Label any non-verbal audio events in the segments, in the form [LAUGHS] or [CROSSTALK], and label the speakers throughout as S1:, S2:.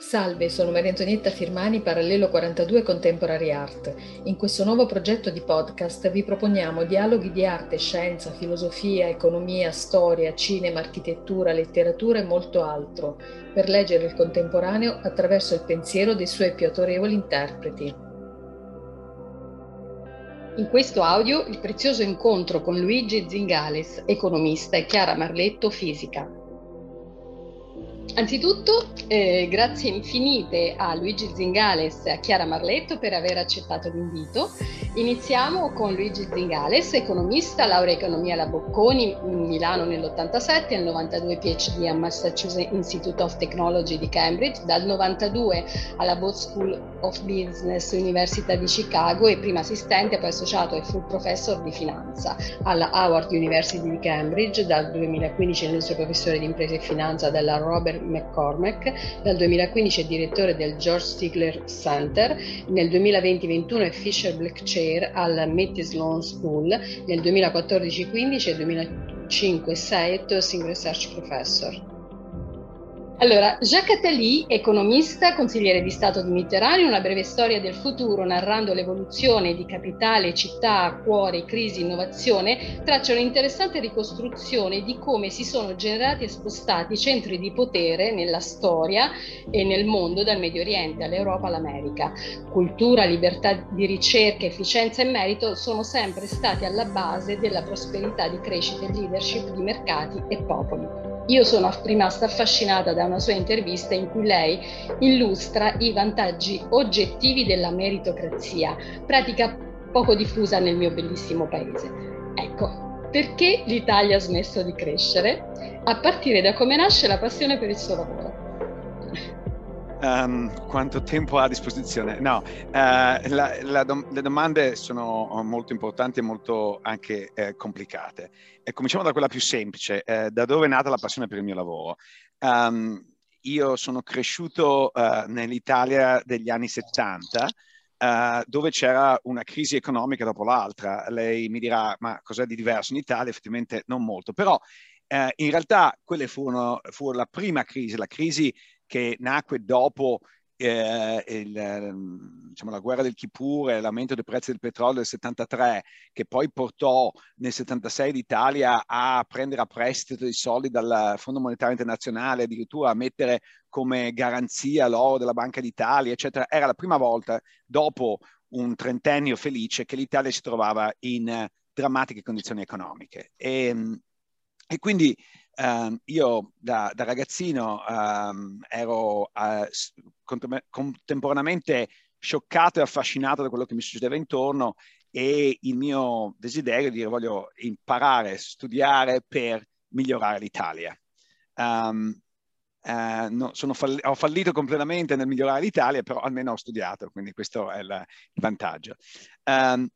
S1: Salve, sono Maria Antonietta Firmani, Parallelo 42 Contemporary Art. In questo nuovo progetto di podcast vi proponiamo dialoghi di arte, scienza, filosofia, economia, storia, cinema, architettura, letteratura e molto altro, per leggere il contemporaneo attraverso il pensiero dei suoi più autorevoli interpreti.
S2: In questo audio il prezioso incontro con Luigi Zingales, economista, e Chiara Marletto, fisica. Anzitutto, eh, grazie infinite a Luigi Zingales e a Chiara Marletto per aver accettato l'invito. Iniziamo con Luigi Zingales, economista, laurea economia alla Bocconi, Milano nell'87, nel 92 PhD al Massachusetts Institute of Technology di Cambridge, dal 92 alla Booth School of Business Università di Chicago e prima assistente, poi associato e full professor di finanza alla Howard University di Cambridge, dal 2015 è illustre professore di impresa e finanza della Robert McCormack, dal 2015 è direttore del George Stigler Center, nel 2020-21 è Fisher Black Chair al Metis Sloan School, nel 2014-15 e 2005-6 è Tussing Research Professor. Allora, Jacques Attali, economista, consigliere di Stato di Mitterrand, in una breve storia del futuro, narrando l'evoluzione di capitale, città, cuore, crisi, innovazione, traccia un'interessante ricostruzione di come si sono generati e spostati centri di potere nella storia e nel mondo, dal Medio Oriente all'Europa all'America. Cultura, libertà di ricerca, efficienza e merito sono sempre stati alla base della prosperità di crescita e leadership di mercati e popoli. Io sono rimasta affascinata da una sua intervista in cui lei illustra i vantaggi oggettivi della meritocrazia, pratica poco diffusa nel mio bellissimo paese. Ecco, perché l'Italia ha smesso di crescere? A partire da come nasce la passione per il suo lavoro.
S3: Um, quanto tempo ha a disposizione? No, uh, la, la dom- le domande sono molto importanti e molto anche eh, complicate. E cominciamo da quella più semplice, eh, da dove è nata la passione per il mio lavoro? Um, io sono cresciuto uh, nell'Italia degli anni 70, Uh, dove c'era una crisi economica dopo l'altra. Lei mi dirà, ma cos'è di diverso in Italia? Effettivamente non molto, però uh, in realtà quelle furono, fu la prima crisi, la crisi che nacque dopo eh, il, ehm, diciamo, la guerra del Kippur e l'aumento dei prezzi del petrolio del 73, che poi portò nel 76 l'Italia a prendere a prestito i soldi dal Fondo Monetario Internazionale, addirittura a mettere come garanzia l'oro della Banca d'Italia, eccetera, era la prima volta dopo un trentennio felice che l'Italia si trovava in drammatiche condizioni economiche. E, e quindi Um, io da, da ragazzino um, ero uh, contemporaneamente scioccato e affascinato da quello che mi succedeva intorno e il mio desiderio di dire voglio imparare, studiare per migliorare l'Italia. Um, uh, no, fall- ho fallito completamente nel migliorare l'Italia, però almeno ho studiato, quindi questo è la, il vantaggio. Um,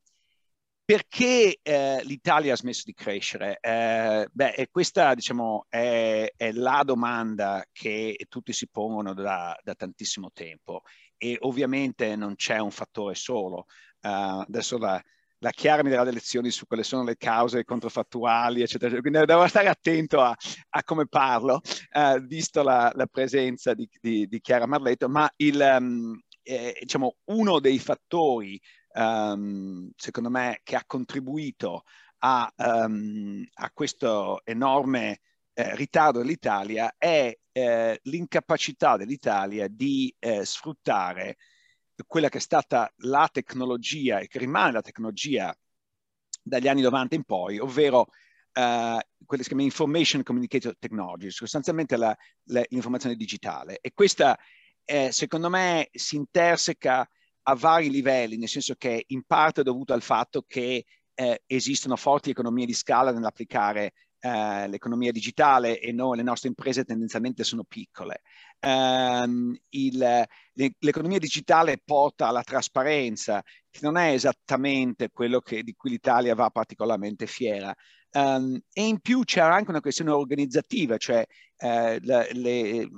S3: perché eh, l'Italia ha smesso di crescere? Eh, beh, questa diciamo, è, è, la domanda che tutti si pongono da, da, tantissimo tempo e ovviamente non c'è un fattore solo. Uh, adesso la, la Chiara mi darà delle lezioni su quali sono le cause controfattuali, eccetera, quindi devo stare attento a, a come parlo, uh, visto la, la presenza di, di, di, Chiara Marletto, ma il, um, eh, diciamo, uno dei fattori um, secondo me, che ha contribuito a, um, a questo enorme eh, ritardo dell'Italia è eh, l'incapacità dell'Italia di eh, sfruttare quella che è stata la tecnologia e che rimane la tecnologia dagli anni 90 in poi, ovvero uh, quelle che si chiamano information communicator technology, sostanzialmente l'informazione digitale. E questa, eh, secondo me, si interseca a vari livelli, nel senso che in parte è dovuto al fatto che eh, esistono forti economie di scala nell'applicare uh, l'economia digitale e noi, le nostre imprese tendenzialmente sono piccole. Um, il, l'economia digitale porta alla trasparenza, che non è esattamente quello che, di cui l'Italia va particolarmente fiera. Um, e in più c'è anche una questione organizzativa, cioè eh, le, le,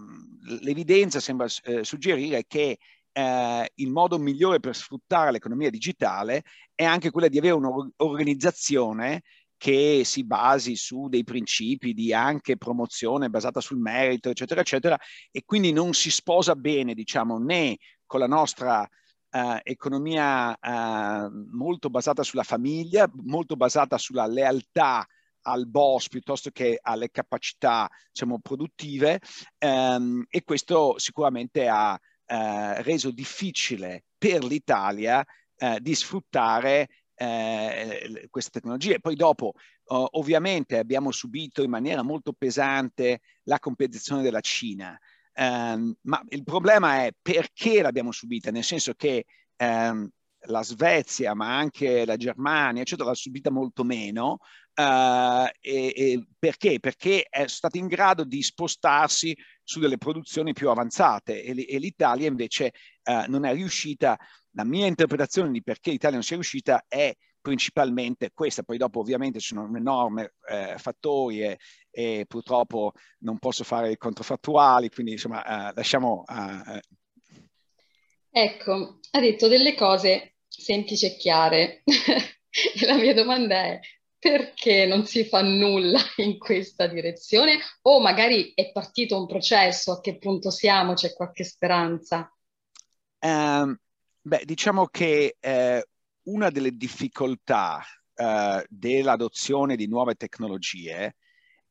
S3: l'evidenza sembra eh, suggerire che eh, il modo migliore per sfruttare l'economia digitale è anche quella di avere un'organizzazione che si basi su dei principi di anche promozione basata sul merito, eccetera, eccetera, e quindi non si sposa bene, diciamo, né con la nostra Uh, economia uh, molto basata sulla famiglia, molto basata sulla lealtà al boss piuttosto che alle capacità diciamo, produttive um, e questo sicuramente ha uh, reso difficile per l'Italia di sfruttare eh, queste tecnologie. Poi dopo, uh, ovviamente, abbiamo subito in maniera molto pesante la competizione della Cina. Um, ma il problema è perché l'abbiamo subita, nel senso che um, la Svezia, ma anche la Germania, eccetera, l'ha subita molto meno. Uh, e, e perché? Perché è stata in grado di spostarsi su delle produzioni più avanzate e, e l'Italia invece uh, non è riuscita la mia interpretazione di perché l'Italia non sia riuscita è principalmente questa, poi dopo ovviamente ci sono enormi eh, fattori e, e, purtroppo non posso fare i controfattuali, quindi insomma eh, lasciamo...
S2: Ecco, ha detto delle cose semplici e chiare. [LAUGHS] La mia domanda è perché non si fa nulla [LAUGHS] in questa direzione o magari è partito un processo, a che punto siamo, c'è qualche speranza?
S3: Um, Beh, diciamo che eh, una delle difficoltà eh, dell'adozione di nuove tecnologie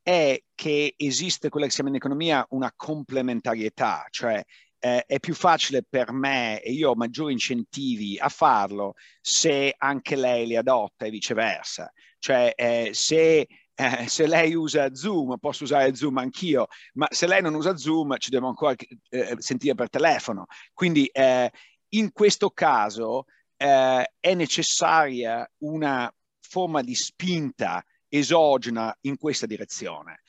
S3: è che esiste quella che si chiama in economia una complementarietà, cioè eh, è più facile per me e io ho maggiori incentivi a farlo se anche lei li adotta e viceversa. Cioè eh, se eh, se lei usa Zoom, posso usare Zoom anch'io, ma se lei non usa Zoom ci dobbiamo ancora eh, sentire per telefono. Quindi eh, in questo caso eh, è necessaria una forma di spinta esogena in questa direzione.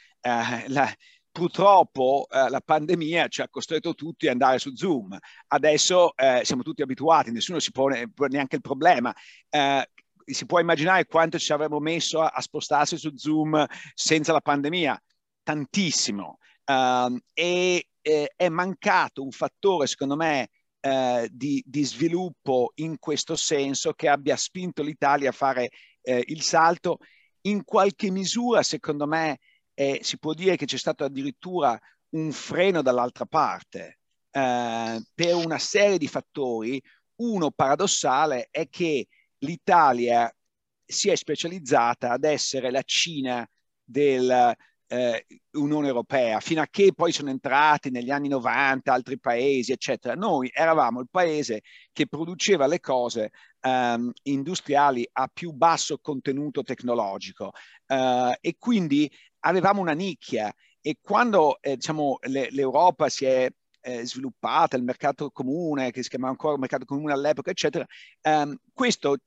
S3: La, purtroppo eh, la pandemia ci ha costretto tutti ad andare su Zoom. Adesso eh, siamo tutti abituati, nessuno si pone neanche il problema. Eh, si può immaginare quanto ci avremmo messo a, a spostarsi su Zoom senza la pandemia? Tantissimo. Uh, e eh, è mancato un fattore, secondo me, eh, di, di, sviluppo in questo senso che abbia spinto l'Italia a fare eh, il salto. In qualche misura, secondo me, si può dire che c'è stato addirittura un freno dall'altra parte eh, per una serie di fattori. Uno paradossale è che l'Italia si è specializzata ad essere la Cina del, eh, Europea, fino a che poi sono entrati negli anni 90 altri paesi, eccetera. Noi eravamo il paese che produceva le cose ehm, industriali a più basso contenuto tecnologico eh, e quindi avevamo una nicchia e quando eh, diciamo, le, l'Europa si è eh, sviluppata, il mercato comune, che si chiamava ancora mercato comune all'epoca, eccetera, ehm, questo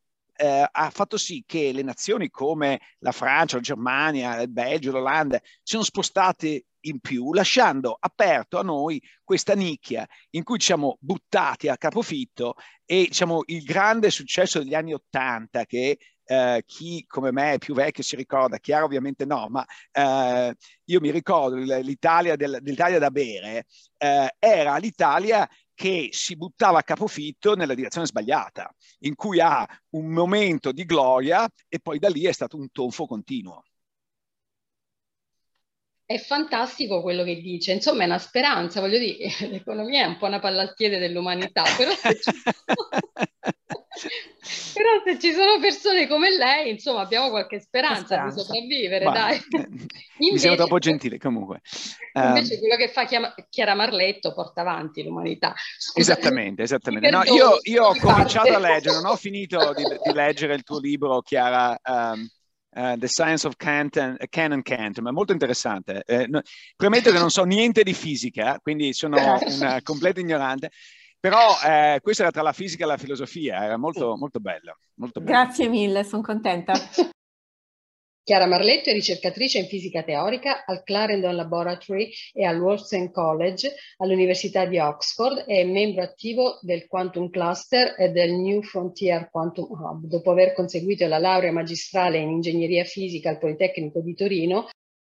S3: eh, ha fatto sì che le nazioni come la Francia, la Germania, il Belgio, l'Olanda si sono spostate in più, lasciando aperto a noi questa nicchia in cui ci siamo buttati a capofitto e diciamo, il grande successo degli anni Ottanta che eh, chi come me è più vecchio si ricorda, Chiara ovviamente no, ma eh, io mi ricordo l'Italia, del, l'Italia da bere, eh, era l'Italia che si buttava a capofitto nella direzione sbagliata, in cui ha un momento di gloria e poi da lì è stato un tonfo continuo.
S2: È fantastico quello che dice, insomma è una speranza, voglio dire, [LAUGHS] l'economia è un po' una palla al piede dell'umanità, però se ci [LAUGHS] [LAUGHS] Però se ci sono persone come lei, insomma, abbiamo qualche speranza, speranza. di sopravvivere, Ma, dai.
S3: Eh, [LAUGHS] [LAUGHS] mi sembra troppo gentile, comunque.
S2: Invece um, quello che fa Chiara Marletto porta avanti l'umanità.
S3: Scusate, esattamente, esattamente. No, io, io, ho cominciato a leggere, non ho finito di, di leggere il tuo libro, Chiara... Um, Uh, The Science of Kant and, uh, Can and Kant, ma è molto interessante. Eh, no, premetto che non so niente di fisica, quindi sono un completo ignorante, però eh, questo era tra la fisica e la filosofia, era molto, molto bello, molto bello.
S4: Grazie mille, sono contenta. [LAUGHS]
S2: Chiara Marletto è ricercatrice in fisica teorica al Clarendon Laboratory e al Wolfson College all'Università di Oxford e è membro attivo del Quantum Cluster e del New Frontier Quantum Hub. Dopo aver conseguito la laurea magistrale in ingegneria fisica al Politecnico di Torino,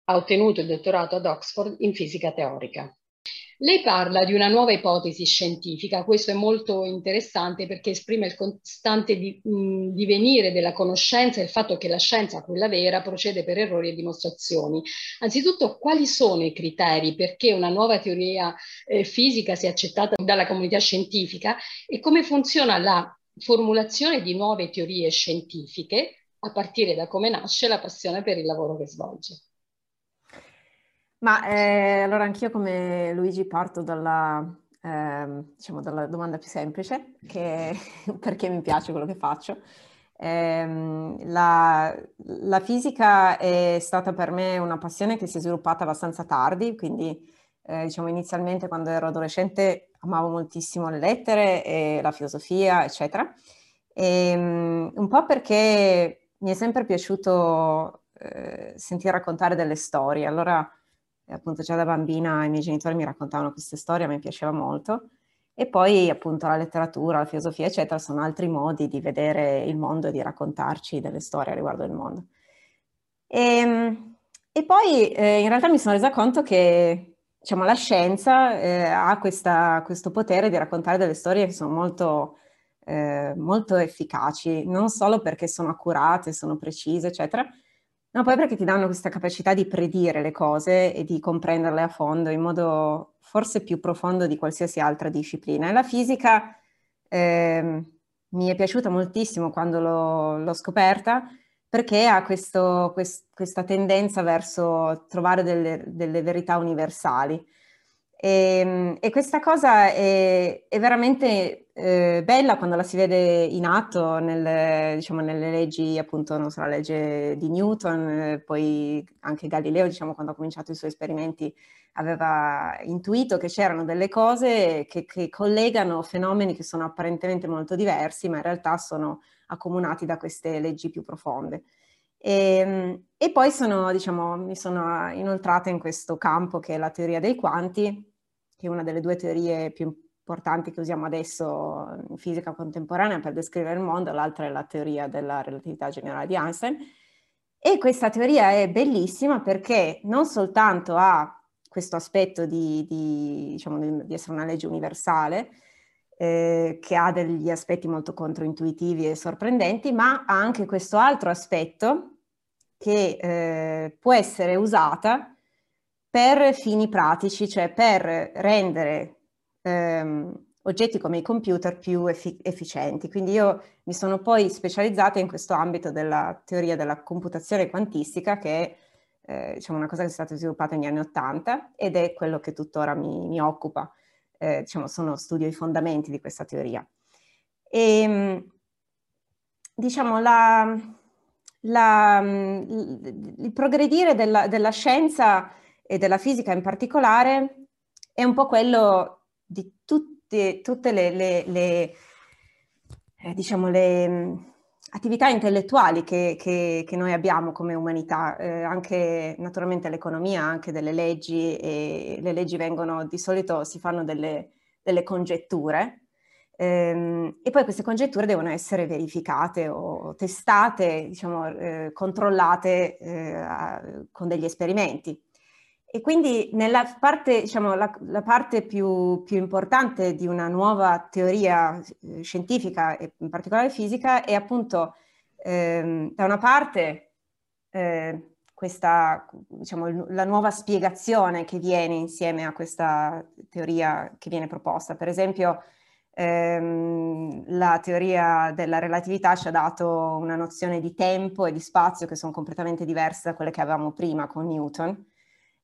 S2: ha ottenuto il dottorato ad Oxford in fisica teorica. Lei parla di una nuova ipotesi scientifica, questo è molto interessante perché esprime il costante di, mh, divenire della conoscenza e il fatto che la scienza, quella vera, procede per errori e dimostrazioni. Anzitutto, quali sono i criteri perché una nuova teoria eh, fisica sia accettata dalla comunità scientifica e come funziona la formulazione di nuove teorie scientifiche a partire da come nasce la passione per il lavoro che svolge?
S4: Ma eh, allora anch'io come Luigi parto dalla, eh, diciamo dalla domanda più semplice, che [LAUGHS] perché mi piace quello che faccio. Eh, la, la, fisica è stata per me una passione che si è sviluppata abbastanza tardi, quindi eh, diciamo inizialmente quando ero adolescente amavo moltissimo le lettere e la filosofia, eccetera. E, ehm, un po' perché mi è sempre piaciuto eh, sentire raccontare delle storie. Allora appunto già da bambina i miei genitori mi raccontavano queste storie, a me piaceva molto. E poi appunto la letteratura, la filosofia, eccetera, sono altri modi di vedere il mondo e di raccontarci delle storie riguardo il mondo. E, ehm, e poi eh, in realtà mi sono resa conto che diciamo, la scienza eh, ha questa, questo potere di raccontare delle storie che sono molto, eh, molto efficaci, non solo perché sono accurate, sono precise, eccetera, No, poi perché ti danno questa capacità di predire le cose e di comprenderle a fondo in modo forse più profondo di qualsiasi altra disciplina. E la fisica eh, mi è piaciuta moltissimo quando l'ho, l'ho scoperta perché ha questo, quest, questa tendenza verso trovare delle, delle verità universali. E, ehm, e, questa cosa è, è veramente eh, bella quando la si vede in atto nel, diciamo, nelle leggi, appunto, non so, la legge di Newton, eh, poi anche Galileo, diciamo, quando ha cominciato i suoi esperimenti, aveva intuito che c'erano delle cose che, che collegano fenomeni che sono apparentemente molto diversi, ma in realtà sono accomunati da queste leggi più profonde. E, ehm, e, poi sono, diciamo, mi sono inoltrata in questo campo che è la teoria dei quanti, che è una delle due teorie più importanti che usiamo adesso in fisica contemporanea per descrivere il mondo, l'altra è la teoria della relatività generale di Einstein. E questa teoria è bellissima perché non soltanto ha questo aspetto di, di, diciamo, di essere una legge universale, eh, che ha degli aspetti molto controintuitivi e sorprendenti, ma ha anche questo altro aspetto che eh, può essere usata per fini pratici, cioè per rendere ehm, oggetti come i computer più effi- efficienti. Quindi io mi sono poi specializzata in questo ambito della teoria della computazione quantistica, che è eh, diciamo una cosa che è stata sviluppata negli anni Ottanta ed è quello che tuttora mi, mi occupa. Eh, diciamo, sono studio i fondamenti di questa teoria. E, ehm, diciamo, la, la, il progredire della, della scienza e della fisica in particolare è un po' quello di tutte, tutte le, le, le eh, diciamo le mh, attività intellettuali che, che, che, noi abbiamo come umanità, eh, anche naturalmente l'economia, anche delle leggi, e le leggi vengono, di solito si fanno delle, delle congetture, Ehm, e poi queste congetture devono essere verificate o testate, diciamo, eh, controllate eh, con degli esperimenti. E quindi nella parte, diciamo, la, la parte più, più, importante di una nuova teoria eh, scientifica e in particolare fisica è appunto ehm, da una parte eh, questa, diciamo, la nuova spiegazione che viene insieme a questa teoria che viene proposta. Per esempio, ehm, la teoria della relatività ci ha dato una nozione di tempo e di spazio che sono completamente diverse da quelle che avevamo prima con Newton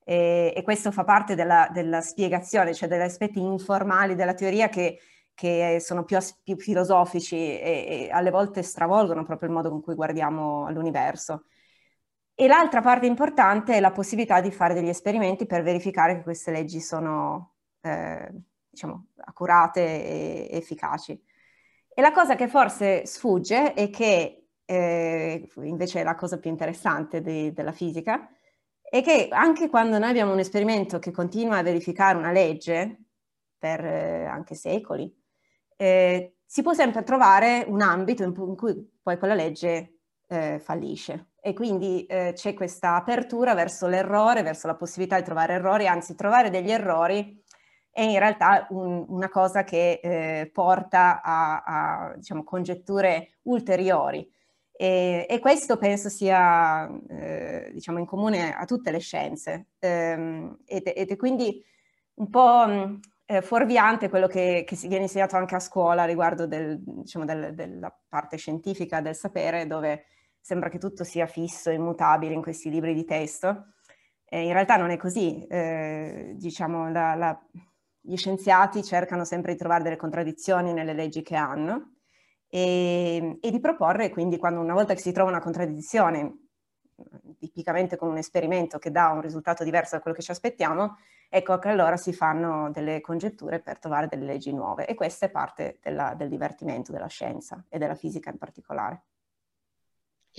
S4: e, e questo fa parte della, della, spiegazione, cioè degli aspetti informali della teoria che, che sono più, più filosofici e, e, alle volte stravolgono proprio il modo con cui guardiamo l'universo. E l'altra parte importante è la possibilità di fare degli esperimenti per verificare che queste leggi sono, eh, diciamo, accurate e efficaci. E la cosa che forse sfugge è che eh, invece è la cosa più interessante di, della fisica, è che anche quando noi abbiamo un esperimento che continua a verificare una legge per eh, anche secoli, eh, si può sempre trovare un ambito in, cui poi quella legge eh, fallisce. E quindi eh, c'è questa apertura verso l'errore, verso la possibilità di trovare errori, anzi trovare degli errori è in realtà un, una cosa che eh, porta a, a diciamo, congetture ulteriori. E, e, questo penso sia eh, diciamo, in comune a tutte le scienze ehm, ed, ed, è quindi un po' eh, fuorviante quello che, che, si viene insegnato anche a scuola riguardo del, diciamo, del, della parte scientifica del sapere, dove sembra che tutto sia fisso, immutabile in questi libri di testo. Eh, in realtà non è così. Eh, diciamo, la, la, gli scienziati cercano sempre di trovare delle contraddizioni nelle leggi che hanno e, e di proporre quindi quando una volta che si trova una contraddizione, tipicamente con un esperimento che dà un risultato diverso da quello che ci aspettiamo, ecco che allora si fanno delle congetture per trovare delle leggi nuove e questa è parte della, del divertimento della scienza e della fisica in particolare.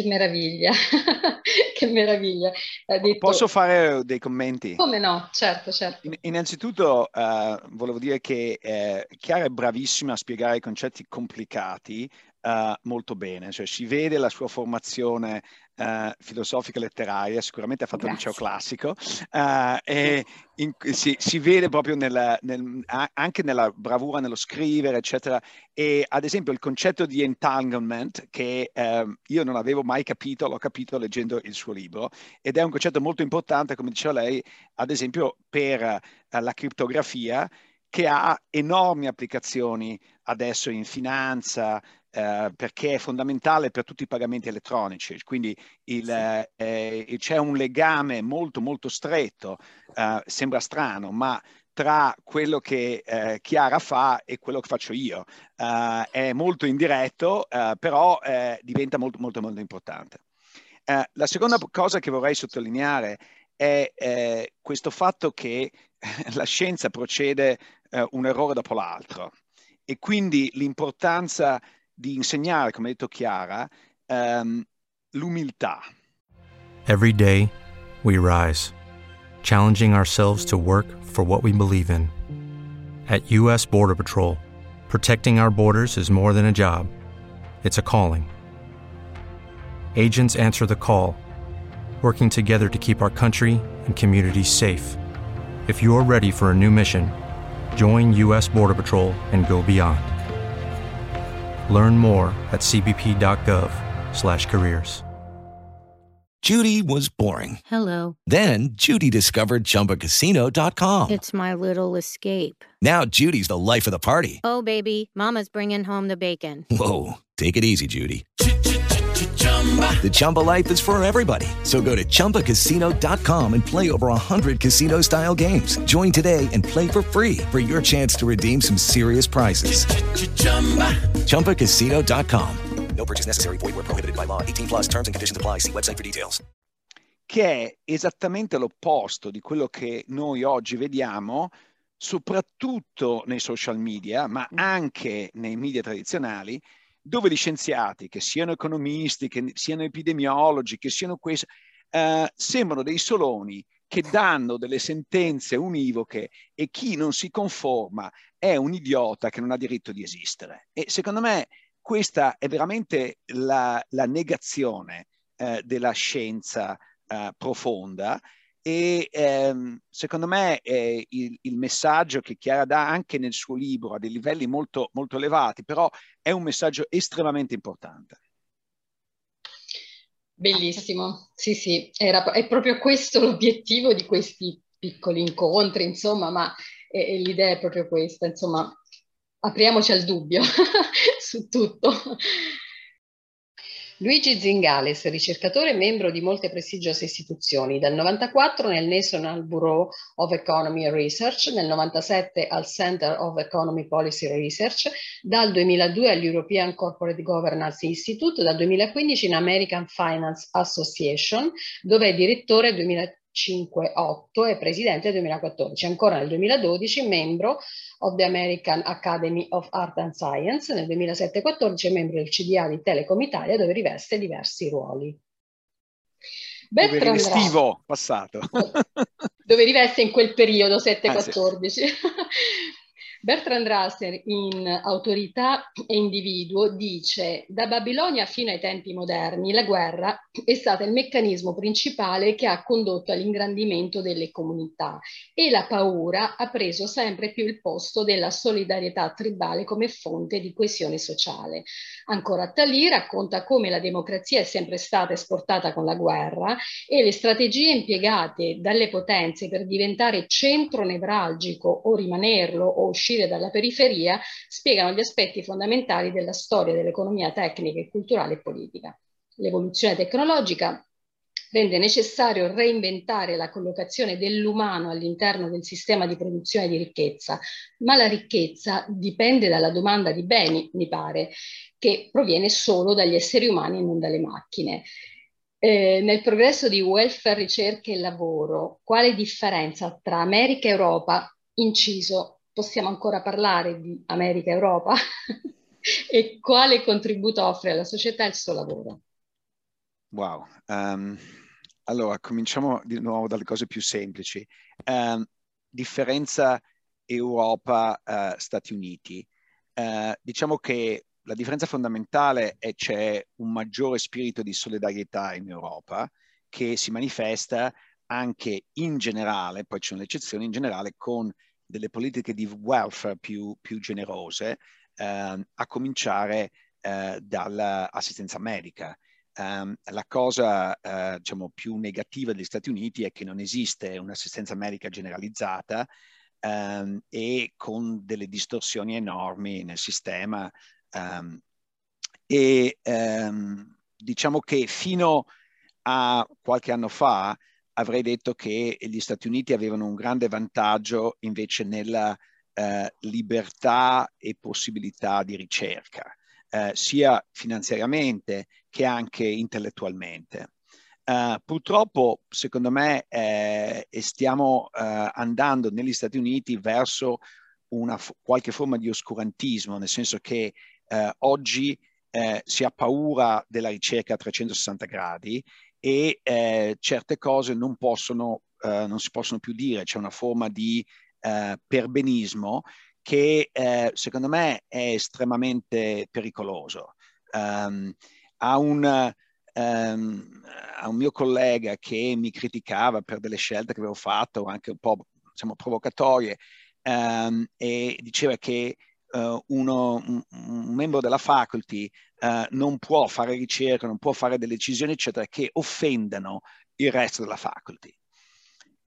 S2: Che meraviglia, [LAUGHS] che meraviglia.
S3: Detto... Posso fare dei commenti?
S2: Come no, certo, certo.
S3: innanzitutto uh, volevo dire che uh, Chiara è bravissima a spiegare concetti complicati uh, molto bene, cioè si vede la sua formazione uh, filosofica letteraria, sicuramente ha fatto il liceo classico, uh, e in, si, si, vede proprio nel, nel, anche nella bravura nello scrivere, eccetera. E ad esempio il concetto di entanglement, che uh, io non avevo mai capito, l'ho capito leggendo il suo libro, ed è un concetto molto importante, come diceva lei, ad esempio per la criptografia, che ha enormi applicazioni adesso in finanza, eh, perché è fondamentale per tutti i pagamenti elettronici, quindi il, sì. eh, c'è un legame molto molto stretto, eh, sembra strano, ma tra quello che eh, Chiara fa e quello che faccio io. Uh, è molto indiretto, però diventa molto, molto, molto importante. la seconda cosa che vorrei sottolineare è questo fatto che [LAUGHS] la scienza procede un errore dopo l'altro e quindi l'importanza di insegnare, come ha detto Chiara, um, l'umiltà.
S5: Every day we rise, challenging ourselves to work for what we believe in. At U.S. Border Patrol, protecting our borders is more than a job, it's a calling. Agents answer the call, working together to keep our country and communities safe. If you're ready for a new mission, join U.S. Border Patrol and go beyond. Learn more at cbp.gov/careers.
S6: Judy was boring.
S7: Hello.
S6: Then Judy discovered ChumbaCasino.com.
S7: It's my little escape.
S6: Now Judy's the life of the party.
S7: Oh baby, Mama's bringing home the bacon.
S6: Whoa, take it easy, Judy. The Chumba life is for everybody. So go to ChumbaCasino.com and play over 100 casino style games. Join today and play for free for your chance to redeem some serious prizes. Ch-ch-chumba. ChumbaCasino.com. No purchase necessary. Void where prohibited by law. 18 plus terms and conditions apply. See website for details.
S3: Che è esattamente l'opposto di quello che noi oggi vediamo, soprattutto nei social media, ma mm. anche nei media tradizionali, dove gli scienziati, che siano economisti, che siano epidemiologi, che siano questi, eh, sembrano dei soloni che danno delle sentenze univoche e chi non si conforma è un idiota che non ha diritto di esistere. E secondo me questa è veramente la, la negazione eh, della scienza eh, profonda e ehm, secondo me eh, il, il, messaggio che Chiara dà anche nel suo libro a dei livelli molto, molto elevati, però è un messaggio estremamente importante.
S2: Bellissimo, sì sì, Era, è proprio questo l'obiettivo di questi piccoli incontri, insomma, ma eh, l'idea è proprio questa, insomma, apriamoci al dubbio [LAUGHS] su tutto. Luigi Zingales, ricercatore e membro di molte prestigiose istituzioni, dal 94 nel National Bureau of Economy Research, nel 97 al Center of Economy Policy Research, dal 2002 all'European Corporate Governance Institute, dal 2015 in American Finance Association, dove è direttore 2000 1958 e presidente nel 2014, ancora nel 2012 membro of the American Academy of Art and Science, nel 2007-14 membro del CDA di Telecom Italia dove riveste diversi ruoli.
S3: Bertrand dove rivestivo passato.
S2: dove riveste in quel periodo 7-14. [LAUGHS] Ah, sì. Bertrand Russell in Autorità e Individuo dice da Babilonia fino ai tempi moderni la guerra è stata il meccanismo principale che ha condotto all'ingrandimento delle comunità e la paura ha preso sempre più il posto della solidarietà tribale come fonte di coesione sociale. Ancora Tali racconta come la democrazia è sempre stata esportata con la guerra e le strategie impiegate dalle potenze per diventare centro nevralgico o rimanerlo o uscire uscire dalla periferia, spiegano gli aspetti fondamentali della storia dell'economia tecnica e culturale e politica. L'evoluzione tecnologica rende necessario reinventare la collocazione dell'umano all'interno del sistema di produzione di ricchezza, ma la ricchezza dipende dalla domanda di beni, mi pare, che proviene solo dagli esseri umani e non dalle macchine. Eh, nel progresso di welfare, ricerca e lavoro, quale differenza tra America e Europa, inciso possiamo ancora parlare di America Europa [LAUGHS] e quale contributo offre alla società il suo lavoro?
S3: Wow. Um, allora, cominciamo di nuovo dalle cose più semplici. Um, differenza Europa-Stati uh, Uniti. Uh, diciamo che la differenza fondamentale è che c'è un maggiore spirito di solidarietà in Europa che si manifesta anche in generale, poi le eccezioni, in generale con delle politiche di welfare più, più generose, eh, a cominciare eh, dall'assistenza medica. Um, la cosa uh, diciamo, più negativa degli Stati Uniti è che non esiste un'assistenza medica generalizzata um, e con delle distorsioni enormi nel sistema. Um, e diciamo che fino a qualche anno fa avrei detto che gli Stati Uniti avevano un grande vantaggio invece nella eh, libertà e possibilità di ricerca, eh, sia finanziariamente che anche intellettualmente. Uh, purtroppo, secondo me, eh, stiamo uh, andando negli Stati Uniti verso una qualche forma di oscurantismo, nel senso che uh, oggi si ha paura della ricerca a 360 gradi e eh, certe cose non, possono, eh, non si possono più dire, c'è una forma di eh, perbenismo che eh, secondo me è estremamente pericoloso. Um, a, un, um, a un mio collega che mi criticava per delle scelte che avevo fatto, anche un po' diciamo, provocatorie, um, e diceva che uh, uno, un, un, membro della faculty uh, non può fare ricerca, non può fare delle decisioni, eccetera, che offendano il resto della faculty.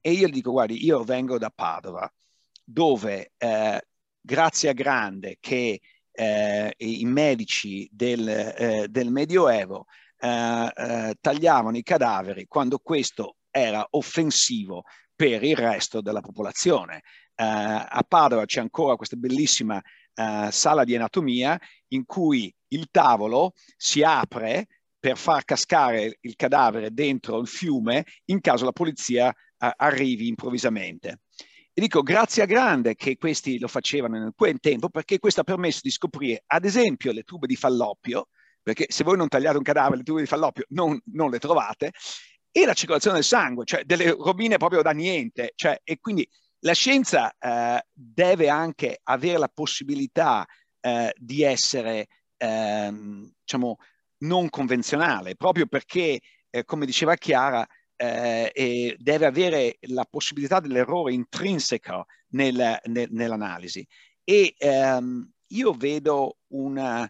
S3: E io gli dico, guardi, io vengo da Padova, dove uh, grazie a grande che i medici del, del Medioevo tagliavano i cadaveri quando questo era offensivo per il resto della popolazione. Uh, a Padova c'è ancora questa bellissima uh, sala di anatomia in cui il tavolo si apre per far cascare il cadavere dentro il fiume in caso la polizia uh, arrivi improvvisamente. E dico grazie a grande che questi lo facevano in quel tempo perché questo ha permesso di scoprire ad esempio le tube di falloppio, perché se voi non tagliate un cadavere le tube di falloppio non, non le trovate, e la circolazione del sangue, cioè delle robine proprio da niente, cioè, e quindi la scienza eh, deve anche avere la possibilità eh, di essere, ehm, diciamo, non convenzionale, proprio perché, eh, come diceva Chiara, eh, deve avere la possibilità dell'errore intrinseco nel, nel, nell'analisi. E ehm, io vedo un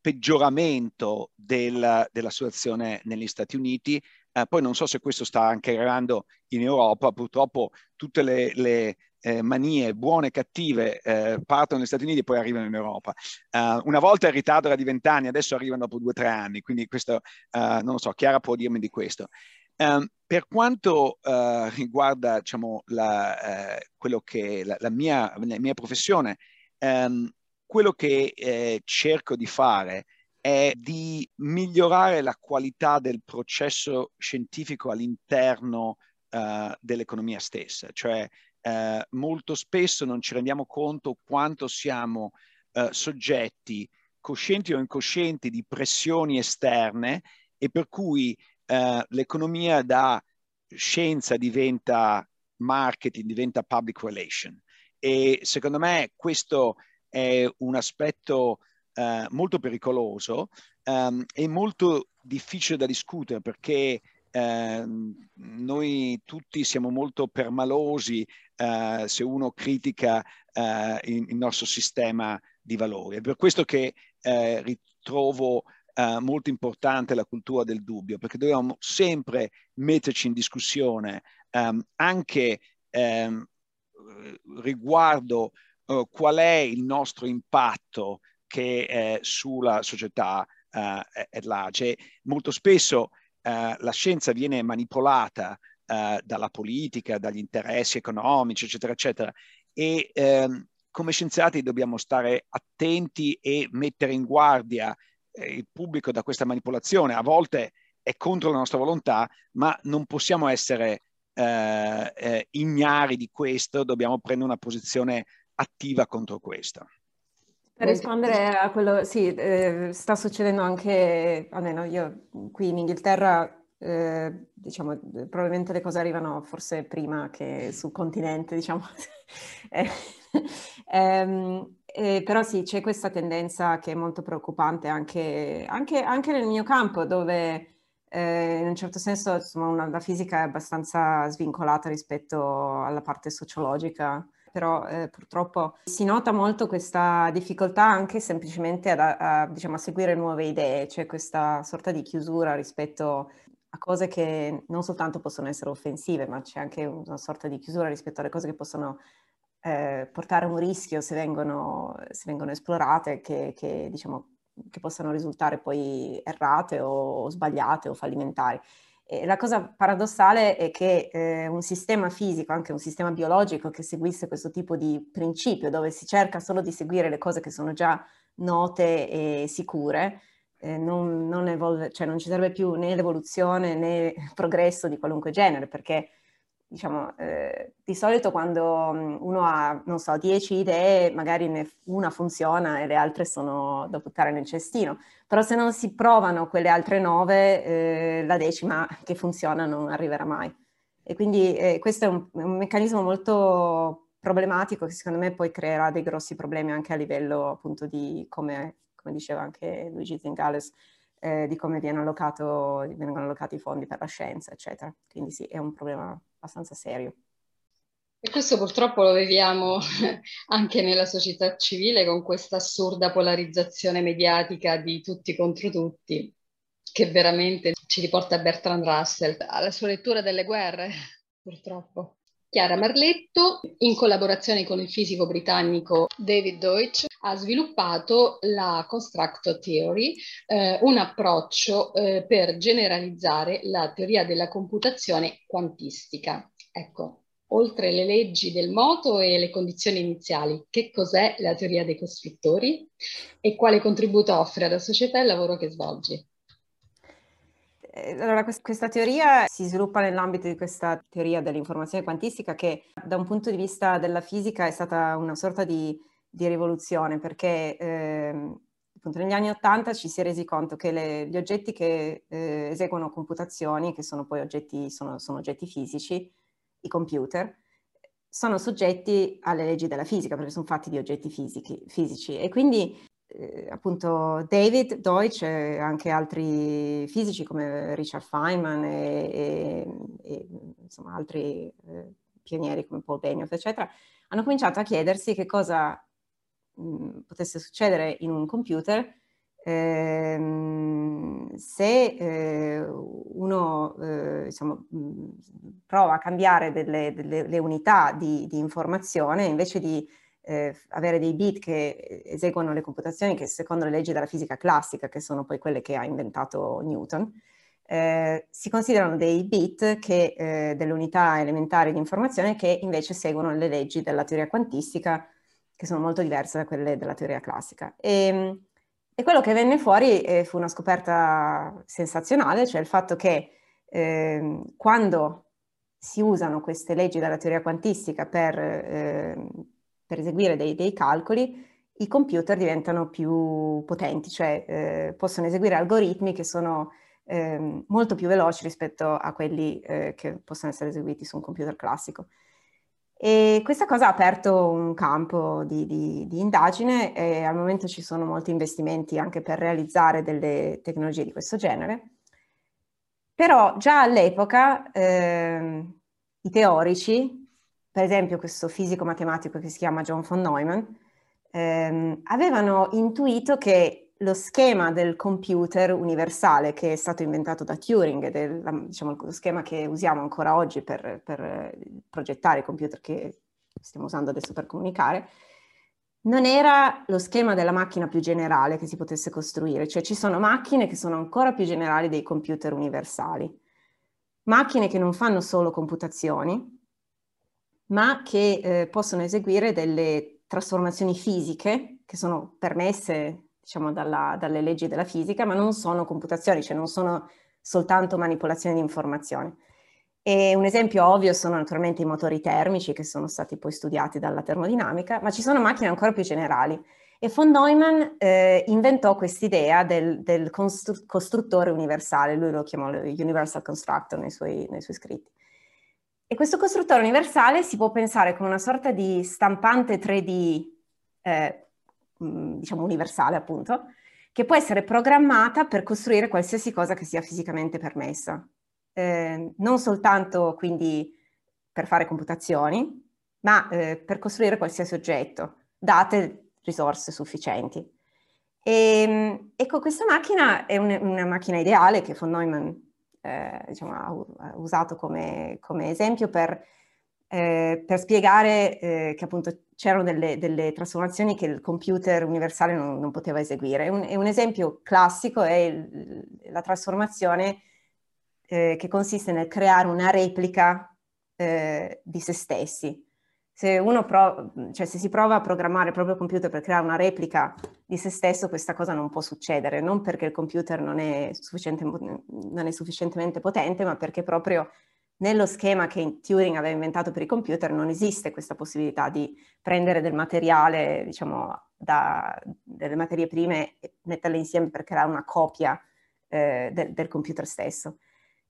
S3: peggioramento del, della situazione negli Stati Uniti eh, poi non so se questo sta anche arrivando in Europa, purtroppo tutte le, le eh, manie buone e cattive eh, partono negli Stati Uniti e poi arrivano in Europa. Uh, una volta il ritardo era di vent'anni, adesso arrivano dopo due o tre anni, quindi questo uh, non lo so, Chiara può dirmi di questo. Um, per quanto uh, riguarda diciamo, la, che la, la, mia, la mia professione, um, quello che cerco di fare è di migliorare la qualità del processo scientifico all'interno uh, dell'economia stessa, cioè uh, molto spesso non ci rendiamo conto quanto siamo uh, soggetti, coscienti o incoscienti, di pressioni esterne e per cui l'economia da scienza diventa marketing, diventa public relation. E secondo me questo è un aspetto molto pericoloso um, e molto difficile da discutere perché eh, noi tutti siamo molto permalosi eh, se uno critica eh, il, il, nostro sistema di valori. È per questo che eh, ritrovo eh, molto importante la cultura del dubbio, perché dobbiamo sempre metterci in discussione ehm, anche ehm, riguardo qual è il nostro impatto che sulla società uh, at large. Molto spesso uh, la scienza viene manipolata uh, dalla politica, dagli interessi economici, eccetera, eccetera. E um, come scienziati dobbiamo stare attenti e mettere in guardia eh, il pubblico da questa manipolazione. A volte è contro la nostra volontà, ma non possiamo essere eh, eh, ignari di questo, dobbiamo prendere una posizione attiva contro questo.
S4: Per rispondere a quello, sì, eh, sta succedendo anche, almeno io qui in Inghilterra, eh, diciamo, probabilmente le cose arrivano forse prima che sul continente, diciamo. [LAUGHS] eh, ehm, però sì, c'è questa tendenza che è molto preoccupante anche, anche, anche nel mio campo, dove eh, in un certo senso insomma, una, la fisica è abbastanza svincolata rispetto alla parte sociologica però eh, purtroppo si nota molto questa difficoltà anche semplicemente a, a, diciamo, a seguire nuove idee, c'è questa sorta di chiusura rispetto a cose che non soltanto possono essere offensive, ma c'è anche una sorta di chiusura rispetto alle cose che possono eh, portare un rischio se vengono, se vengono esplorate, che, che, diciamo, che possano risultare poi errate o, o sbagliate o fallimentari. La cosa paradossale è che eh, un sistema fisico, anche un sistema biologico che seguisse questo tipo di principio, dove si cerca solo di seguire le cose che sono già note e sicure, eh, non, non, evolve, cioè non ci serve più né l'evoluzione né il progresso di qualunque genere, perché diciamo, eh, di solito quando uno ha, non so, dieci idee, magari una funziona e le altre sono da buttare nel cestino, però se non si provano quelle altre nove, eh, la decima che funziona non arriverà mai. E quindi eh, questo è un, un, meccanismo molto problematico che secondo me poi creerà dei grossi problemi anche a livello appunto di come, come diceva anche Luigi Zingales, eh, di come allocato, vengono allocati i fondi per la scienza, eccetera. Quindi sì, è un problema abbastanza serio.
S2: E questo purtroppo lo viviamo [LAUGHS] anche nella società civile con questa assurda polarizzazione mediatica di tutti contro tutti, che veramente ci riporta a Bertrand Russell, alla sua lettura delle guerre, [LAUGHS] purtroppo. Chiara Marletto, in collaborazione con il fisico britannico David Deutsch, ha sviluppato la Constructor Theory, eh, un approccio eh, per generalizzare la teoria della computazione quantistica. Ecco, oltre le leggi del moto e le condizioni iniziali, che cos'è la teoria dei costruttori e quale contributo offre alla società al lavoro che svolgi?
S4: Eh, allora, questa teoria si sviluppa nell'ambito di questa teoria dell'informazione quantistica che da un punto di vista della fisica è stata una sorta di, di rivoluzione perché eh, negli anni Ottanta ci si è resi conto che le, gli oggetti che eh, eseguono computazioni, che sono poi oggetti, sono, sono oggetti fisici, i computer, sono soggetti alle leggi della fisica perché sono fatti di oggetti fisici, fisici. e quindi eh, appunto David Deutsch e anche altri fisici come Richard Feynman e, e, e insomma altri eh, pionieri come Paul Benioff, eccetera, hanno cominciato a chiedersi che cosa mh, mm, potesse succedere in un computer ehm, se eh, uno eh, diciamo, mh, mm, prova a cambiare delle, delle unità di, di informazione invece di eh, avere dei bit che eseguono le computazioni che secondo le leggi della fisica classica, che sono poi quelle che ha inventato Newton, eh, si considerano dei bit che, eh, delle unità elementari di informazione che invece seguono le leggi della teoria quantistica, che sono molto diverse da quelle della teoria classica. E, e quello che venne fuori eh, fu una scoperta sensazionale, cioè il fatto che ehm, quando si usano queste leggi della teoria quantistica per, eh, per eseguire dei, dei, calcoli, i computer diventano più potenti, cioè eh, possono eseguire algoritmi che sono eh, molto più veloci rispetto a quelli eh, che possono essere eseguiti su un computer classico. E questa cosa ha aperto un campo di, di, di, indagine e al momento ci sono molti investimenti anche per realizzare delle tecnologie di questo genere. Però già all'epoca eh, i teorici, per esempio questo fisico matematico che si chiama John von Neumann, ehm, avevano intuito che lo schema del computer universale che è stato inventato da Turing, è diciamo, lo schema che usiamo ancora oggi per, per progettare i computer che stiamo usando adesso per comunicare, non era lo schema della macchina più generale che si potesse costruire, cioè ci sono macchine che sono ancora più generali dei computer universali, macchine che non fanno solo computazioni, ma che eh, possono eseguire delle trasformazioni fisiche che sono permesse diciamo, dalla, dalle leggi della fisica, ma non sono computazioni, cioè non sono soltanto manipolazioni di informazioni. E un esempio ovvio sono naturalmente i motori termici che sono stati poi studiati dalla termodinamica, ma ci sono macchine ancora più generali. E von Neumann eh, inventò quest'idea del, del costru- costruttore universale, lui lo chiamò Universal Constructor nei suoi, nei suoi scritti. E questo costruttore universale si può pensare come una sorta di stampante 3D eh, Mm, diciamo universale appunto, che può essere programmata per costruire qualsiasi cosa che sia fisicamente permessa. Eh, non soltanto quindi per fare computazioni, ma eh, per costruire qualsiasi oggetto, date risorse sufficienti. E, ehm, ecco, questa macchina è un, una macchina ideale che von Neumann eh, diciamo, ha, usato come, come esempio per eh, per spiegare eh, che appunto c'erano delle, delle, trasformazioni che il computer universale non, non poteva eseguire. Un, un, esempio classico è il, la trasformazione eh, che consiste nel creare una replica eh, di se stessi. Se, uno pro, cioè se si prova a programmare il proprio computer per creare una replica di se stesso, questa cosa non può succedere, non perché il computer non è, non è sufficientemente potente, ma perché proprio nello schema che Turing aveva inventato per i computer non esiste questa possibilità di prendere del materiale, diciamo, da, delle materie prime e metterle insieme per creare una copia eh, del, del computer stesso.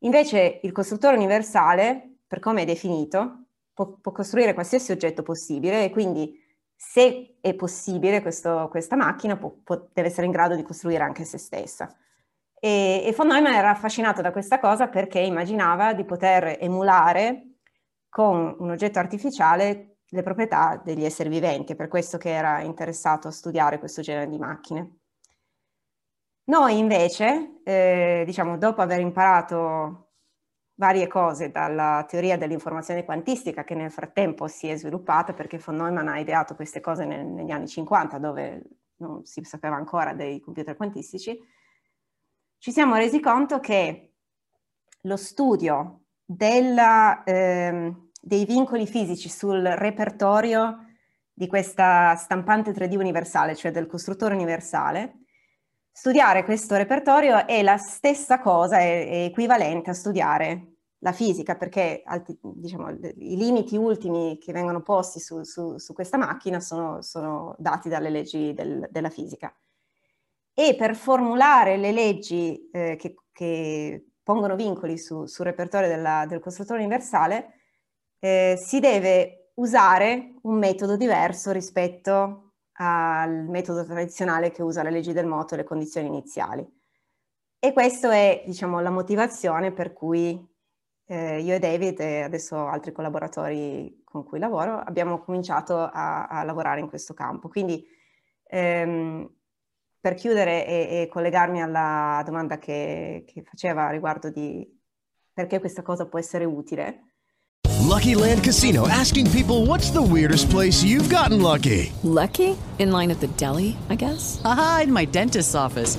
S4: Invece il costruttore universale, per come è definito, può, può costruire qualsiasi oggetto possibile e quindi se è possibile questo, questa macchina può, può, deve essere in grado di costruire anche se stessa. E, e von Neumann era affascinato da questa cosa perché immaginava di poter emulare con un oggetto artificiale le proprietà degli esseri viventi, è per questo che era interessato a studiare questo genere di macchine. Noi invece, eh, diciamo, dopo aver imparato varie cose dalla teoria dell'informazione quantistica che nel frattempo si è sviluppata perché von Neumann ha ideato queste cose nel, negli anni 50 dove non si sapeva ancora dei computer quantistici, ci siamo resi conto che lo studio della, eh, dei vincoli fisici sul repertorio di questa stampante 3D universale, cioè del costruttore universale, studiare questo repertorio è la stessa cosa, è, è equivalente a studiare la fisica, perché diciamo, i limiti ultimi che vengono posti su, su, su questa macchina sono, sono, dati dalle leggi del, della fisica e per formulare le leggi eh, che, che, pongono vincoli su, sul repertorio della, del costruttore universale, eh, si deve usare un metodo diverso rispetto al metodo tradizionale che usa le leggi del moto e le condizioni iniziali. E questa è, diciamo, la motivazione per cui eh, io e David e adesso altri collaboratori con cui lavoro abbiamo cominciato a, a lavorare in questo campo. Quindi ehm, per chiudere e, e, collegarmi alla domanda che, che faceva riguardo di perché questa cosa può essere utile.
S8: Lucky Land Casino asking people what's the weirdest place you've gotten lucky?
S9: Lucky? In line at the deli, I guess.
S10: Aha, in my dentist's office.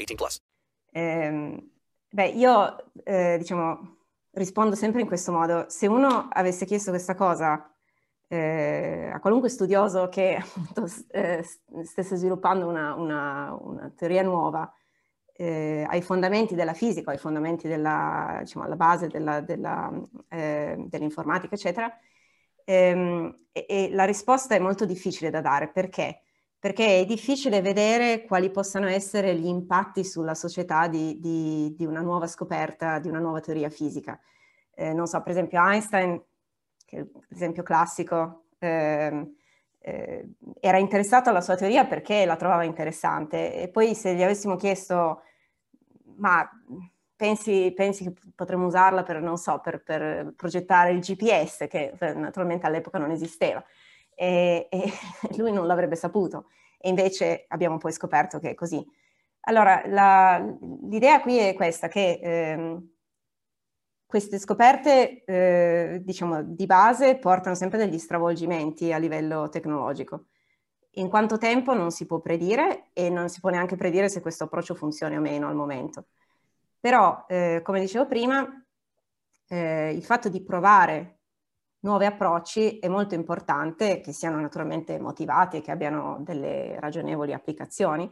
S11: 18 plus.
S4: Ehm, beh, io eh, diciamo rispondo sempre in questo modo. Se uno avesse chiesto questa cosa eh, a qualunque studioso che [LAUGHS] appunto, eh, stesse sviluppando una, una, una teoria nuova eh, ai fondamenti della fisica, ai fondamenti della, diciamo, alla base della, della, eh, dell'informatica, eccetera, ehm, e, e la risposta è molto difficile da dare. Perché? Perché è difficile vedere quali possano essere gli impatti sulla società di, di, di una nuova scoperta, di una nuova teoria fisica. Eh, non so, per esempio Einstein, che è l'esempio classico, eh, eh, era interessato alla sua teoria perché la trovava interessante e poi se gli avessimo chiesto ma pensi, pensi che potremmo usarla per, non so, per, per, progettare il GPS, che naturalmente all'epoca non esisteva, e, e [LAUGHS] lui non l'avrebbe saputo. E invece abbiamo poi scoperto che è così. Allora, la, l'idea qui è questa, che eh, queste scoperte, eh, diciamo, di base portano sempre degli stravolgimenti a livello tecnologico. In quanto tempo non si può predire e non si può neanche predire se questo approccio funzioni o meno al momento. Però, eh, come dicevo prima, eh, il fatto di provare nuovi approcci è molto importante, che siano naturalmente motivati e che abbiano delle ragionevoli applicazioni,